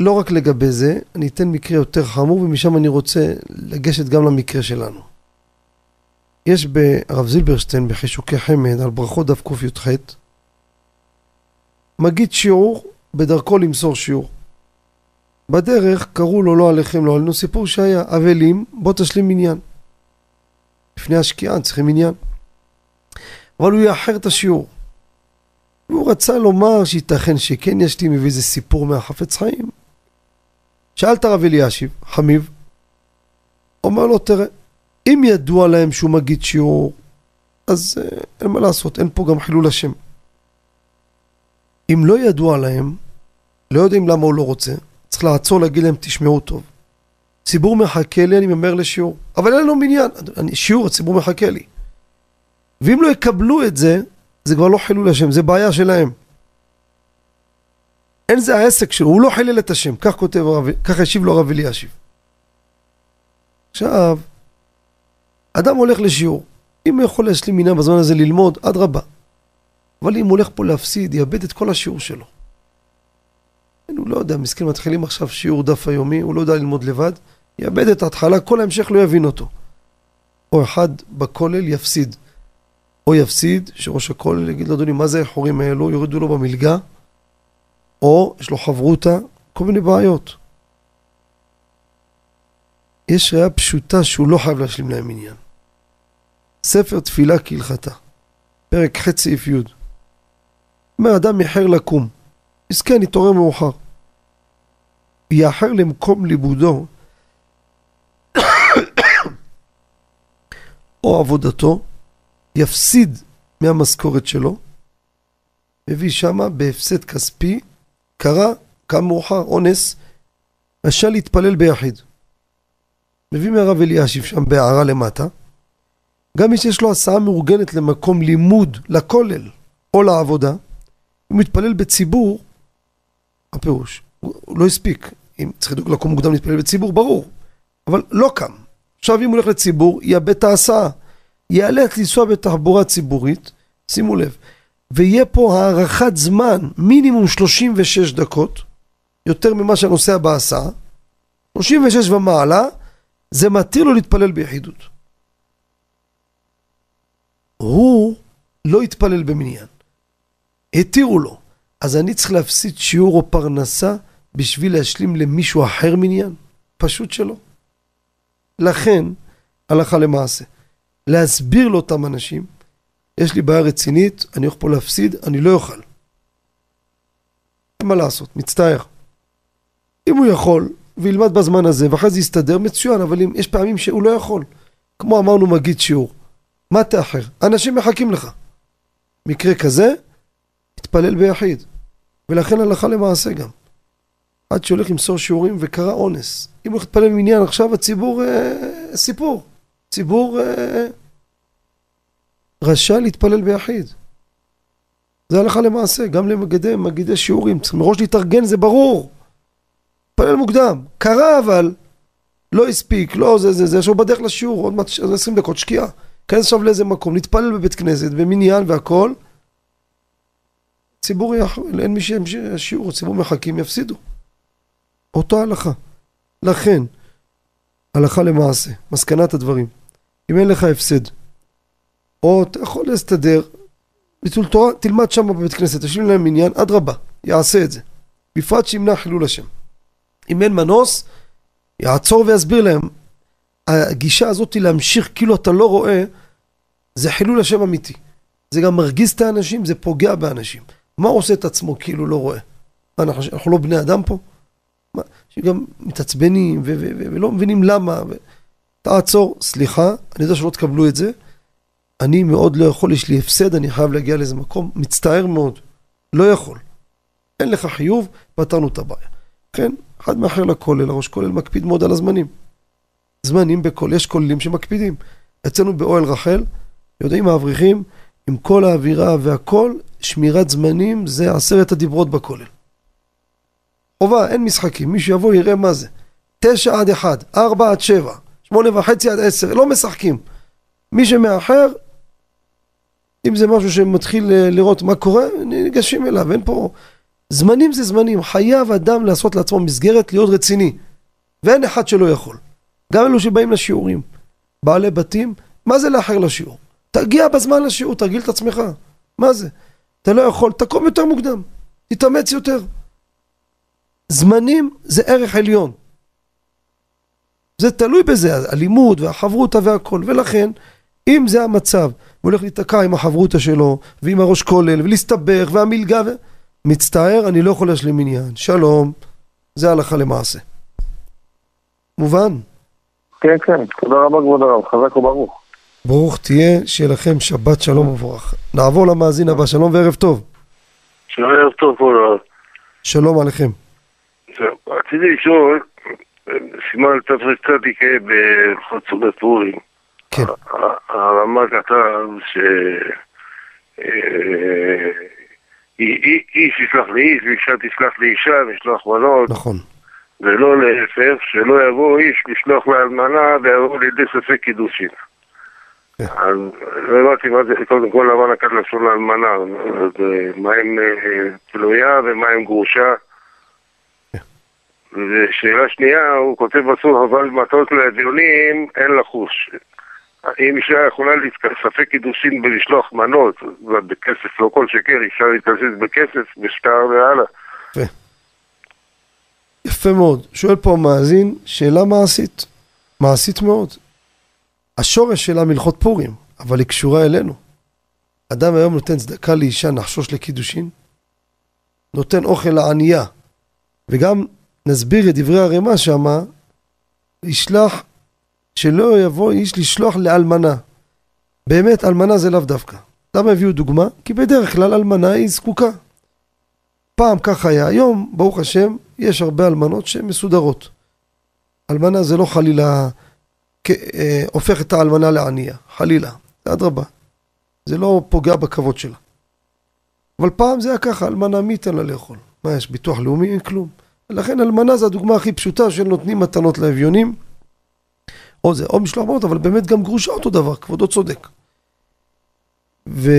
לא רק לגבי זה, אני אתן מקרה יותר חמור, ומשם אני רוצה לגשת גם למקרה שלנו. יש ברב זילברשטיין בחישוקי חמד על ברכות דף קי"ח, מגיד שיעור בדרכו למסור שיעור. בדרך קראו לו לא עליכם לא עלינו סיפור שהיה אבלים בוא תשלים מניין. לפני השקיעה צריכים מניין. אבל הוא יאחר את השיעור. והוא רצה לומר שייתכן שכן יש לי מביא איזה סיפור מהחפץ חיים. שאל את הרב אלישיב, חמיב, אומר לו תראה, אם ידוע להם שהוא מגיד שיעור, אז אה, אין מה לעשות, אין פה גם חילול השם. אם לא ידוע להם, לא יודעים למה הוא לא רוצה, צריך לעצור להגיד להם תשמעו טוב. ציבור מחכה לי, אני ממהר לשיעור. אבל אין לנו מניין, אני, שיעור, הציבור מחכה לי. ואם לא יקבלו את זה, זה כבר לא חילול השם, זה בעיה שלהם. אין זה העסק שלו, הוא לא חילל את השם, כך כותב הרב, כך השיב לו הרב אלישיב. עכשיו, אדם הולך לשיעור, אם הוא יכול להשלים מניין בזמן הזה ללמוד, אדרבה. אבל אם הוא הולך פה להפסיד, יאבד את כל השיעור שלו. הוא לא יודע, מסכן, מתחילים עכשיו שיעור דף היומי, הוא לא יודע ללמוד לבד, יאבד את ההתחלה, כל ההמשך לא יבין אותו. או אחד בכולל יפסיד. או יפסיד, שראש הכולל יגיד לו, אדוני, מה זה האיחורים האלו? יורידו לו במלגה, או יש לו חברותה, כל מיני בעיות. יש ראייה פשוטה שהוא לא חייב להשלים להם עניין. ספר תפילה כהלכתה, פרק ח' סעיף י'. אומר אדם איחר לקום, מסכן, התעורר מאוחר. יאחר למקום לימודו או עבודתו, יפסיד מהמשכורת שלו, מביא שמה בהפסד כספי, קרה, קם מאוחר, אונס, רשאי להתפלל ביחיד. מביא מהרב אלישיב שם בהערה למטה, גם מי שיש לו הסעה מאורגנת למקום לימוד, לכולל או לעבודה, הוא מתפלל בציבור, הפירוש, הוא לא הספיק, אם צריך לדאוג לקום מוקדם להתפלל בציבור, ברור, אבל לא קם. עכשיו אם הוא הולך לציבור, יאבד את ההסעה, ייאלץ לנסוע בתחבורה ציבורית, שימו לב, ויהיה פה הארכת זמן, מינימום 36 דקות, יותר ממה שהנוסע בהסעה, 36 ומעלה, זה מתיר לו להתפלל ביחידות. הוא לא התפלל במניין. התירו לו. אז אני צריך להפסיד שיעור או פרנסה בשביל להשלים למישהו אחר מניין? פשוט שלא. לכן, הלכה למעשה, להסביר לאותם אנשים, יש לי בעיה רצינית, אני הולך פה להפסיד, אני לא אוכל. אין מה לעשות, מצטער. אם הוא יכול, וילמד בזמן הזה, ואחרי זה יסתדר, מצוין, אבל אם יש פעמים שהוא לא יכול. כמו אמרנו מגיד שיעור. מה תאחר? אנשים מחכים לך. מקרה כזה, התפלל ביחיד. ולכן הלכה למעשה גם. עד שהולך למסור שיעורים וקרה אונס. אם הולך להתפלל מניין עכשיו, הציבור אה, סיפור. ציבור אה, רשאי להתפלל ביחיד. זה הלכה למעשה, גם למגדי מגידי שיעורים. צריך מראש להתארגן, זה ברור. להתפלל מוקדם. קרה אבל, לא הספיק, לא זה זה זה, עכשיו בדרך לשיעור, עוד מעט 20 דקות, שקיעה. כנס עכשיו לאיזה מקום, נתפלל בבית כנסת, במניין והכל. ציבור אין מי שישיעור, ציבור מחכים, יפסידו. אותו הלכה. לכן, הלכה למעשה, מסקנת הדברים. אם אין לך הפסד, או אתה יכול להסתדר, ביטול תורה, תלמד שם בבית כנסת, תשלים להם מניין, אדרבה, יעשה את זה. בפרט שימנע חילול השם. אם אין מנוס, יעצור ויסביר להם. הגישה הזאת היא להמשיך כאילו אתה לא רואה, זה חילול השם אמיתי. זה גם מרגיז את האנשים, זה פוגע באנשים. מה הוא עושה את עצמו כאילו לא רואה? מה, אנחנו, אנחנו לא בני אדם פה? מה, שגם מתעצבנים ו- ו- ו- ולא מבינים למה. ו... תעצור, סליחה, אני יודע שלא תקבלו את זה. אני מאוד לא יכול, יש לי הפסד, אני חייב להגיע לאיזה מקום, מצטער מאוד. לא יכול. אין לך חיוב, פתרנו את הבעיה. כן, אחד מאחר לכולל, הראש כולל מקפיד מאוד על הזמנים. זמנים בכל, יש כוללים שמקפידים. אצלנו באוהל רחל, יודעים האברכים, עם כל האווירה והכל, שמירת זמנים זה עשרת הדיברות בכולל. חובה, אין משחקים, מי שיבוא יראה מה זה. תשע עד אחד, ארבע עד שבע, שמונה וחצי עד עשר, לא משחקים. מי שמאחר, אם זה משהו שמתחיל אה, לראות מה קורה, ניגשים אליו, אין פה... זמנים זה זמנים, חייב אדם לעשות לעצמו מסגרת להיות רציני. ואין אחד שלא יכול. גם אלו שבאים לשיעורים. בעלי בתים, מה זה לאחר לשיעור? תגיע בזמן לשיעור, תרגיל את עצמך. מה זה? אתה לא יכול, תקום יותר מוקדם. תתאמץ יותר. זמנים זה ערך עליון. זה תלוי בזה, הלימוד והחברותה והכל, ולכן, אם זה המצב, הוא הולך להיתקע עם החברותה שלו, ועם הראש כולל, ולהסתבך, והמלגה, ו... מצטער, אני לא יכול להשלים עניין. שלום, זה הלכה למעשה. מובן? כן, כן, תודה רבה כבוד הרב, חזק וברוך. ברוך תהיה, שיהיה לכם שבת שלום ומבורך. נעבור למאזין הבא, שלום וערב טוב. שלום ערב טוב כבוד הרב. שלום עליכם. רציתי לשאול, סימן תצ"ק בחצורי פורים. כן. הרמ"א כתב ש... איש יסלח לאיש ואישה תסלח לאישה וישלח בנות. נכון. ולא להפך, שלא יבוא איש לשלוח לאלמנה ויבוא לידי ספק קידושין. כן. אז לא הבנתי מה זה, קודם כל למה נקט לשון לאלמנה, מה עם אה, תלויה ומה עם גרושה. כן. ושאלה שנייה, הוא כותב בסוף, אבל מטות לאביונים אין לחוש. אם אישה יכולה ספק קידושין בלשלוח מנות, בכסף, לא כל שכן, אפשר להתכסס בכסף, בשטר והלאה. יפה. יפה מאוד. שואל פה המאזין, שאלה מעשית. מעשית מאוד. השורש שלה מלכות פורים, אבל היא קשורה אלינו. אדם היום נותן צדקה לאישה, נחשוש לקידושין, נותן אוכל לענייה, וגם נסביר את דברי הרמ"א שמה, ישלח, שלא יבוא איש לשלוח לאלמנה. באמת, אלמנה זה לאו דווקא. למה הביאו דוגמה? כי בדרך כלל אלמנה היא זקוקה. פעם כך היה, היום, ברוך השם, יש הרבה אלמנות שהן מסודרות. אלמנה זה לא חלילה אה, הופך את האלמנה לענייה, חלילה, אדרבה. זה לא פוגע בכבוד שלה. אבל פעם זה היה ככה, אלמנה מי ייתן לה לאכול? מה יש, ביטוח לאומי? אין כלום. לכן אלמנה זה הדוגמה הכי פשוטה של נותנים מתנות לאביונים. או זה, או משלוח מנות, אבל באמת גם גרושה אותו דבר, כבודו צודק. ו...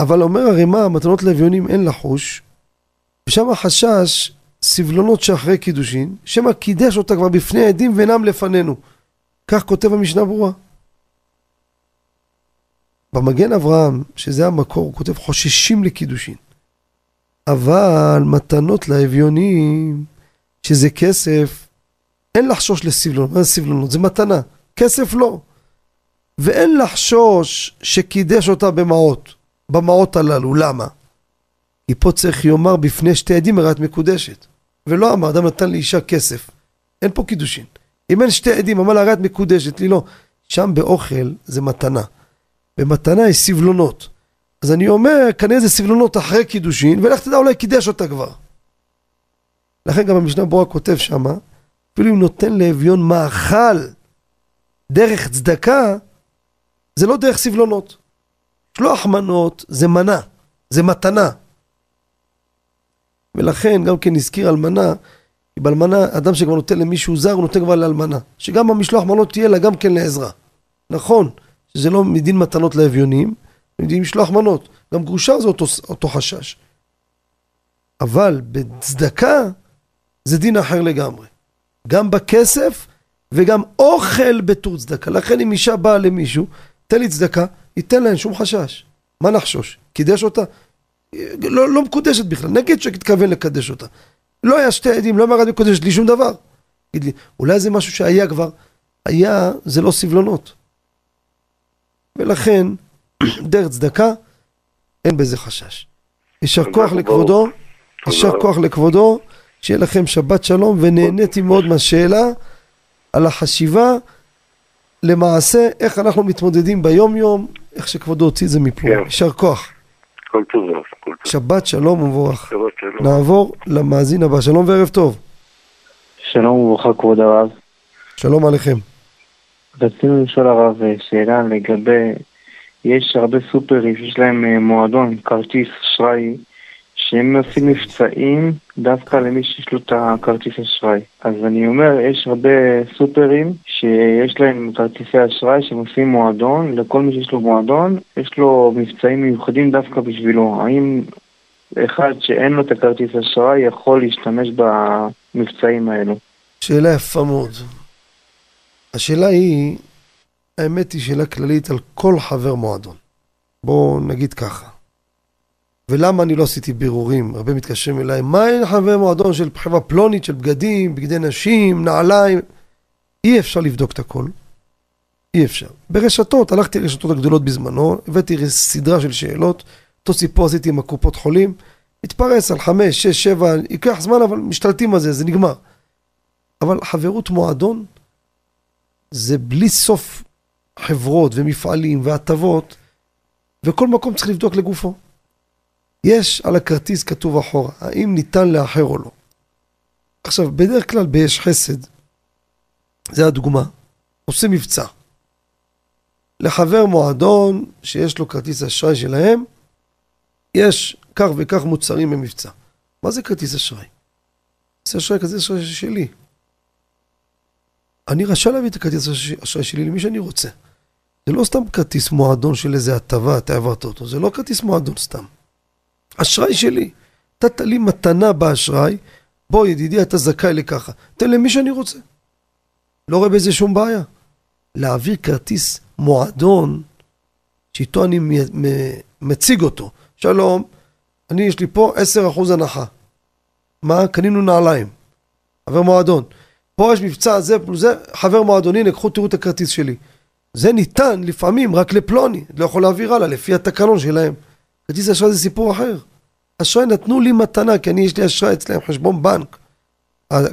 אבל אומר הרמ"א, מתנות לאביונים אין לחוש, ושם החשש, סבלונות שאחרי קידושין, שמא קידש אותה כבר בפני עדים ואינם לפנינו. כך כותב המשנה ברורה. במגן אברהם, שזה המקור, הוא כותב חוששים לקידושין. אבל מתנות לאביונים, שזה כסף, אין לחשוש לסבלונות. מה זה סבלונות? זה מתנה. כסף לא. ואין לחשוש שקידש אותה במעות, במעות הללו. למה? כי פה צריך יאמר בפני שתי עדים הרי את מקודשת. ולא אמר, אדם נתן לאישה כסף. אין פה קידושין. אם אין שתי עדים, אמר לה, הרי את מקודשת לי, לא. שם באוכל זה מתנה. במתנה יש סבלונות. אז אני אומר, כנראה זה סבלונות אחרי קידושין, ולך תדע, אולי קידש אותה כבר. לכן גם המשנה ברורה כותב שמה, אפילו אם נותן לאביון מאכל דרך צדקה, זה לא דרך סבלונות. שלוח מנות זה מנה, זה מתנה. ולכן גם כן הזכיר אלמנה, כי באלמנה, אדם שכבר נותן למישהו זר, הוא נותן כבר לאלמנה. שגם המשלוח מנות תהיה לה גם כן לעזרה. נכון, שזה לא מדין מתנות לאביונים, מדין משלוח מנות. גם גרושה זה אותו, אותו חשש. אבל בצדקה זה דין אחר לגמרי. גם בכסף וגם אוכל בתור צדקה. לכן אם אישה באה למישהו, תן לי צדקה, ייתן לה, אין שום חשש. מה נחשוש? קידש אותה? לא, לא מקודשת בכלל, נגיד שהתכוון לקדש אותה. לא היה שתי עדים, לא אמר את מקודשת לי שום דבר. תגיד לי, אולי זה משהו שהיה כבר, היה, זה לא סבלונות. ולכן, [CLEARS THROAT] דרך צדקה, אין בזה חשש. יישר כוח לכבודו, יישר כוח לכבודו, שיהיה לכם שבת שלום, ונהניתי מאוד מהשאלה על החשיבה למעשה איך אנחנו מתמודדים ביום יום, איך שכבודו הוציא את זה מפה. כן. יישר כוח. כל טוב, כל טוב. שבת שלום ומבורך. שבת שלום. נעבור למאזין הבא. שלום וערב טוב. שלום וברכה כבוד הרב. שלום עליכם. רצינו לשאול הרב שאלה לגבי, יש הרבה סופרים שיש להם אה, מועדון, כרטיס אשראי, שהם עושים מבצעים דווקא למי שיש לו את הכרטיס אשראי. אז אני אומר, יש הרבה סופרים שיש להם כרטיסי אשראי שהם עושים מועדון, לכל מי שיש לו מועדון, יש לו מבצעים מיוחדים דווקא בשבילו. האם אחד שאין לו את הכרטיס אשראי יכול להשתמש במבצעים האלו? שאלה יפה מאוד. השאלה היא, האמת היא שאלה כללית על כל חבר מועדון. בואו נגיד ככה. ולמה אני לא עשיתי בירורים? הרבה מתקשרים אליי, מה אין חבר מועדון של חברה פלונית, של בגדים, בגדי נשים, נעליים? אי אפשר לבדוק את הכל. אי אפשר. ברשתות, הלכתי לרשתות הגדולות בזמנו, הבאתי סדרה של שאלות, אותו סיפור עשיתי עם הקופות חולים, התפרס על חמש, שש, שבע, ייקח זמן, אבל משתלטים על זה, זה נגמר. אבל חברות מועדון זה בלי סוף חברות ומפעלים והטבות, וכל מקום צריך לבדוק לגופו. יש על הכרטיס כתוב אחורה, האם ניתן לאחר או לא. עכשיו, בדרך כלל ביש חסד, זה הדוגמה, עושה מבצע. לחבר מועדון שיש לו כרטיס אשראי שלהם, יש כך וכך מוצרים במבצע. מה זה כרטיס אשראי? כרטיס אשראי, כרטיס אשראי שלי. אני רשאי להביא את הכרטיס אשראי שלי למי שאני רוצה. זה לא סתם כרטיס מועדון של איזה הטבה, אתה העברת אותו, זה לא כרטיס מועדון סתם. אשראי שלי. נתת לי מתנה באשראי, בוא ידידי אתה זכאי לככה, תן למי שאני רוצה. לא רואה בזה שום בעיה. להעביר כרטיס מועדון, שאיתו אני מציג אותו. שלום, אני יש לי פה 10% הנחה. מה? קנינו נעליים. עבר מועדון. פה יש מבצע זה פלוס זה, חבר מועדוני, לקחו תראו את הכרטיס שלי. זה ניתן לפעמים רק לפלוני, לא יכול להעביר הלאה, לפי התקנון שלהם. כרטיס אשראי זה סיפור אחר. אשראי נתנו לי מתנה, כי אני יש לי אשראי אצלם, חשבון בנק.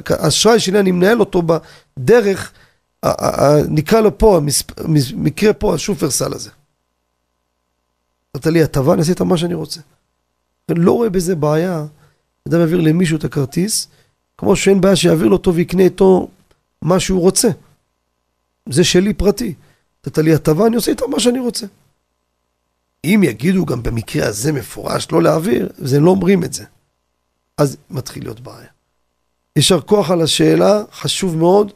האשראי שלי, אני מנהל אותו בדרך, נקרא לו פה, מקרה פה, השופרסל הזה. נתת לי הטבה, אני אעשה איתה מה שאני רוצה. אני לא רואה בזה בעיה, אדם יעביר למישהו את הכרטיס, כמו שאין בעיה שיעביר לו אותו ויקנה איתו מה שהוא רוצה. זה שלי פרטי. נתת לי הטבה, אני עושה איתה מה שאני רוצה. אם יגידו גם במקרה הזה מפורש לא להעביר, זה לא אומרים את זה. אז מתחיל להיות בעיה. יישר כוח על השאלה, חשוב מאוד.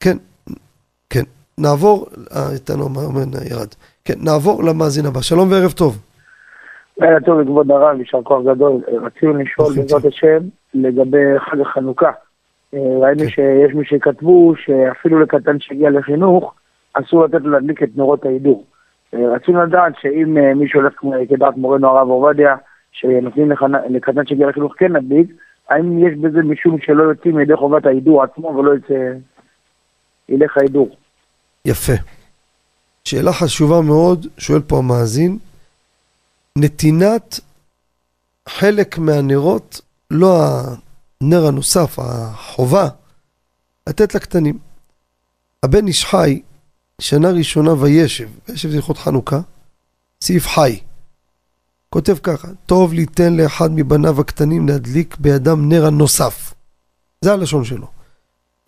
כן, כן. נעבור, אה, איתנו אומר ירד. כן, נעבור למאזין הבא. שלום וערב טוב. לילה טוב לכבוד הרב, יישר כוח גדול. רצינו לשאול בעזרת השם לגבי חג החנוכה. אה, ראינו כן. שיש מי שכתבו שאפילו לקטן שהגיע לחינוך, אסור לתת לו להדליק את נורות ההידור. רצינו לדעת שאם אה, מישהו הולך כדעת מורנו הרב עובדיה, שנותנים לקטן שהגיע לחינוך כן להדליק, האם יש בזה משום שלא יוצאים מידי חובת ההידור עצמו ולא יצא... ילך ההידור? יפה. שאלה חשובה מאוד, שואל פה המאזין, נתינת חלק מהנרות, לא הנר הנוסף, החובה, לתת לקטנים. הבן איש חי, שנה ראשונה וישב, וישב זה הלכות חנוכה, סעיף חי. כותב ככה, טוב ליתן לאחד מבניו הקטנים להדליק בידם נר הנוסף. זה הלשון שלו.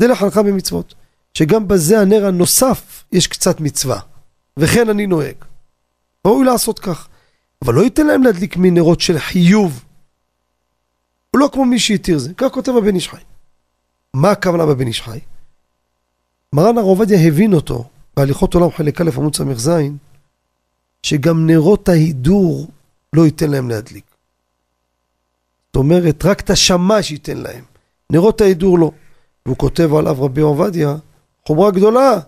זה לחנכה במצוות, שגם בזה הנר הנוסף יש קצת מצווה. וכן אני נוהג. ראוי לעשות כך. אבל לא ייתן להם להדליק מנרות של חיוב. הוא לא כמו מי שהתיר זה. כך כותב הבן איש חי. מה הכוונה בבן איש חי? מרן הר עובדיה הבין אותו בהליכות עולם חלק א' עמוד ס"ז, שגם נרות ההידור לא ייתן להם להדליק. זאת אומרת, רק את השמש ייתן להם. נרות ההידור לא. והוא כותב עליו רבי עובדיה, חומרה גדולה.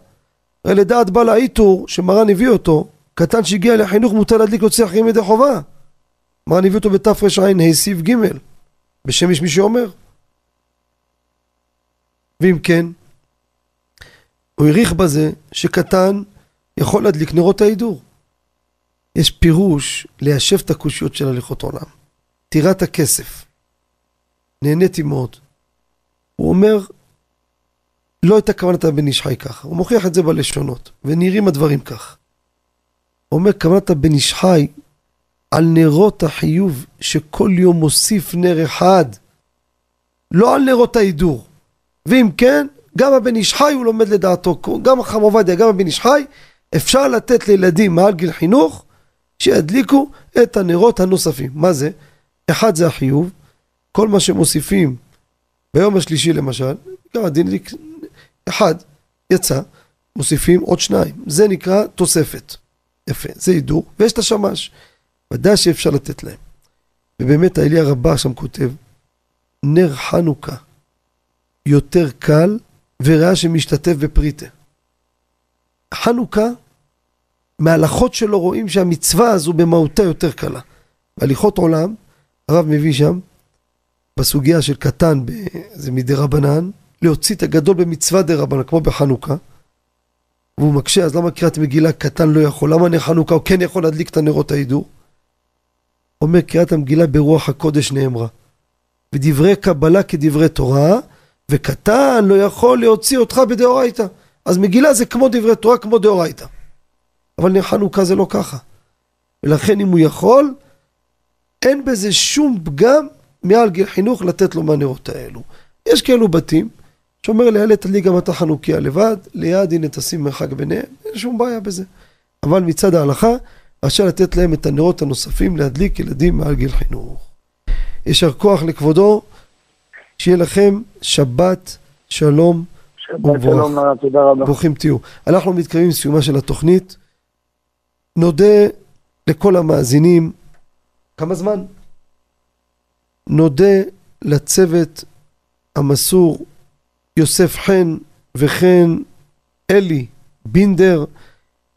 הרי לדעת בעל העיטור, שמרן הביא אותו, קטן שהגיע לחינוך מותר להדליק יוצא אחרים ידי חובה. מרן הביא אותו בתרע"ה סיב ג' בשם יש מי שאומר. ואם כן, הוא העריך בזה שקטן יכול להדליק נרות ההידור. יש פירוש ליישב את הקושיות של הליכות עולם. טירת הכסף. נהניתי מאוד. הוא אומר, לא הייתה כוונת הבן איש חי ככה. הוא מוכיח את זה בלשונות, ונראים הדברים כך. הוא אומר, כוונת הבן איש חי על נרות החיוב שכל יום מוסיף נר אחד, לא על נרות ההידור. ואם כן, גם הבן איש חי הוא לומד לדעתו, גם חם עובדיה, גם הבן איש חי, אפשר לתת לילדים מעל גיל חינוך שידליקו את הנרות הנוספים. מה זה? אחד זה החיוב, כל מה שמוסיפים ביום השלישי למשל, גם הדין אחד יצא, מוסיפים עוד שניים. זה נקרא תוספת. יפה, זה הידור, ויש את השמש. ודאי שאפשר לתת להם. ובאמת האלי הרבה שם כותב, נר חנוכה יותר קל וראה שמשתתף בפריטה. חנוכה, מהלכות שלו רואים שהמצווה הזו במהותה יותר קלה. בהליכות עולם, הרב מביא שם, בסוגיה של קטן, זה מדי רבנן, להוציא את הגדול במצווה דה רבנן, כמו בחנוכה. והוא מקשה, אז למה קריאת מגילה קטן לא יכול? למה נר חנוכה הוא כן יכול להדליק את הנרות ההידור? אומר קריאת המגילה ברוח הקודש נאמרה. ודברי קבלה כדברי תורה, וקטן לא יכול להוציא אותך בדאורייתא. אז מגילה זה כמו דברי תורה, כמו דאורייתא. אבל נר חנוכה זה לא ככה. ולכן אם הוא יכול, אין בזה שום פגם מעל גיל חינוך לתת לו מהנרות האלו. יש כאלו בתים שאומר לילד תדליק גם אתה חנוכיה לבד, ליד הנה תשים מרחק ביניהם, אין שום בעיה בזה. אבל מצד ההלכה, רשאי לתת להם את הנרות הנוספים להדליק ילדים מעל גיל חינוך. יישר כוח לכבודו, שיהיה לכם שבת שלום שבת שלום, תודה רבה. ברוכים תהיו. אנחנו מתקרבים לסיומה של התוכנית. נודה לכל המאזינים. כמה זמן? נודה לצוות המסור יוסף חן וכן אלי בינדר,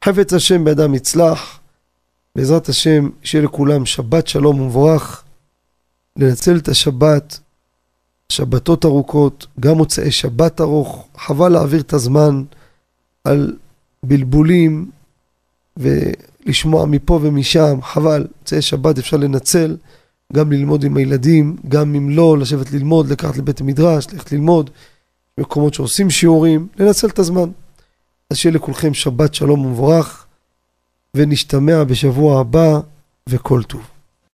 חפץ השם בידם יצלח. בעזרת השם, שיהיה לכולם שבת שלום ומבורך. לנצל את השבת שבתות ארוכות, גם מוצאי שבת ארוך, חבל להעביר את הזמן על בלבולים ולשמוע מפה ומשם, חבל, מוצאי שבת אפשר לנצל, גם ללמוד עם הילדים, גם אם לא, לשבת ללמוד, לקחת לבית המדרש, ללכת ללמוד, מקומות שעושים שיעורים, לנצל את הזמן. אז שיהיה לכולכם שבת שלום ומבורך, ונשתמע בשבוע הבא, וכל טוב.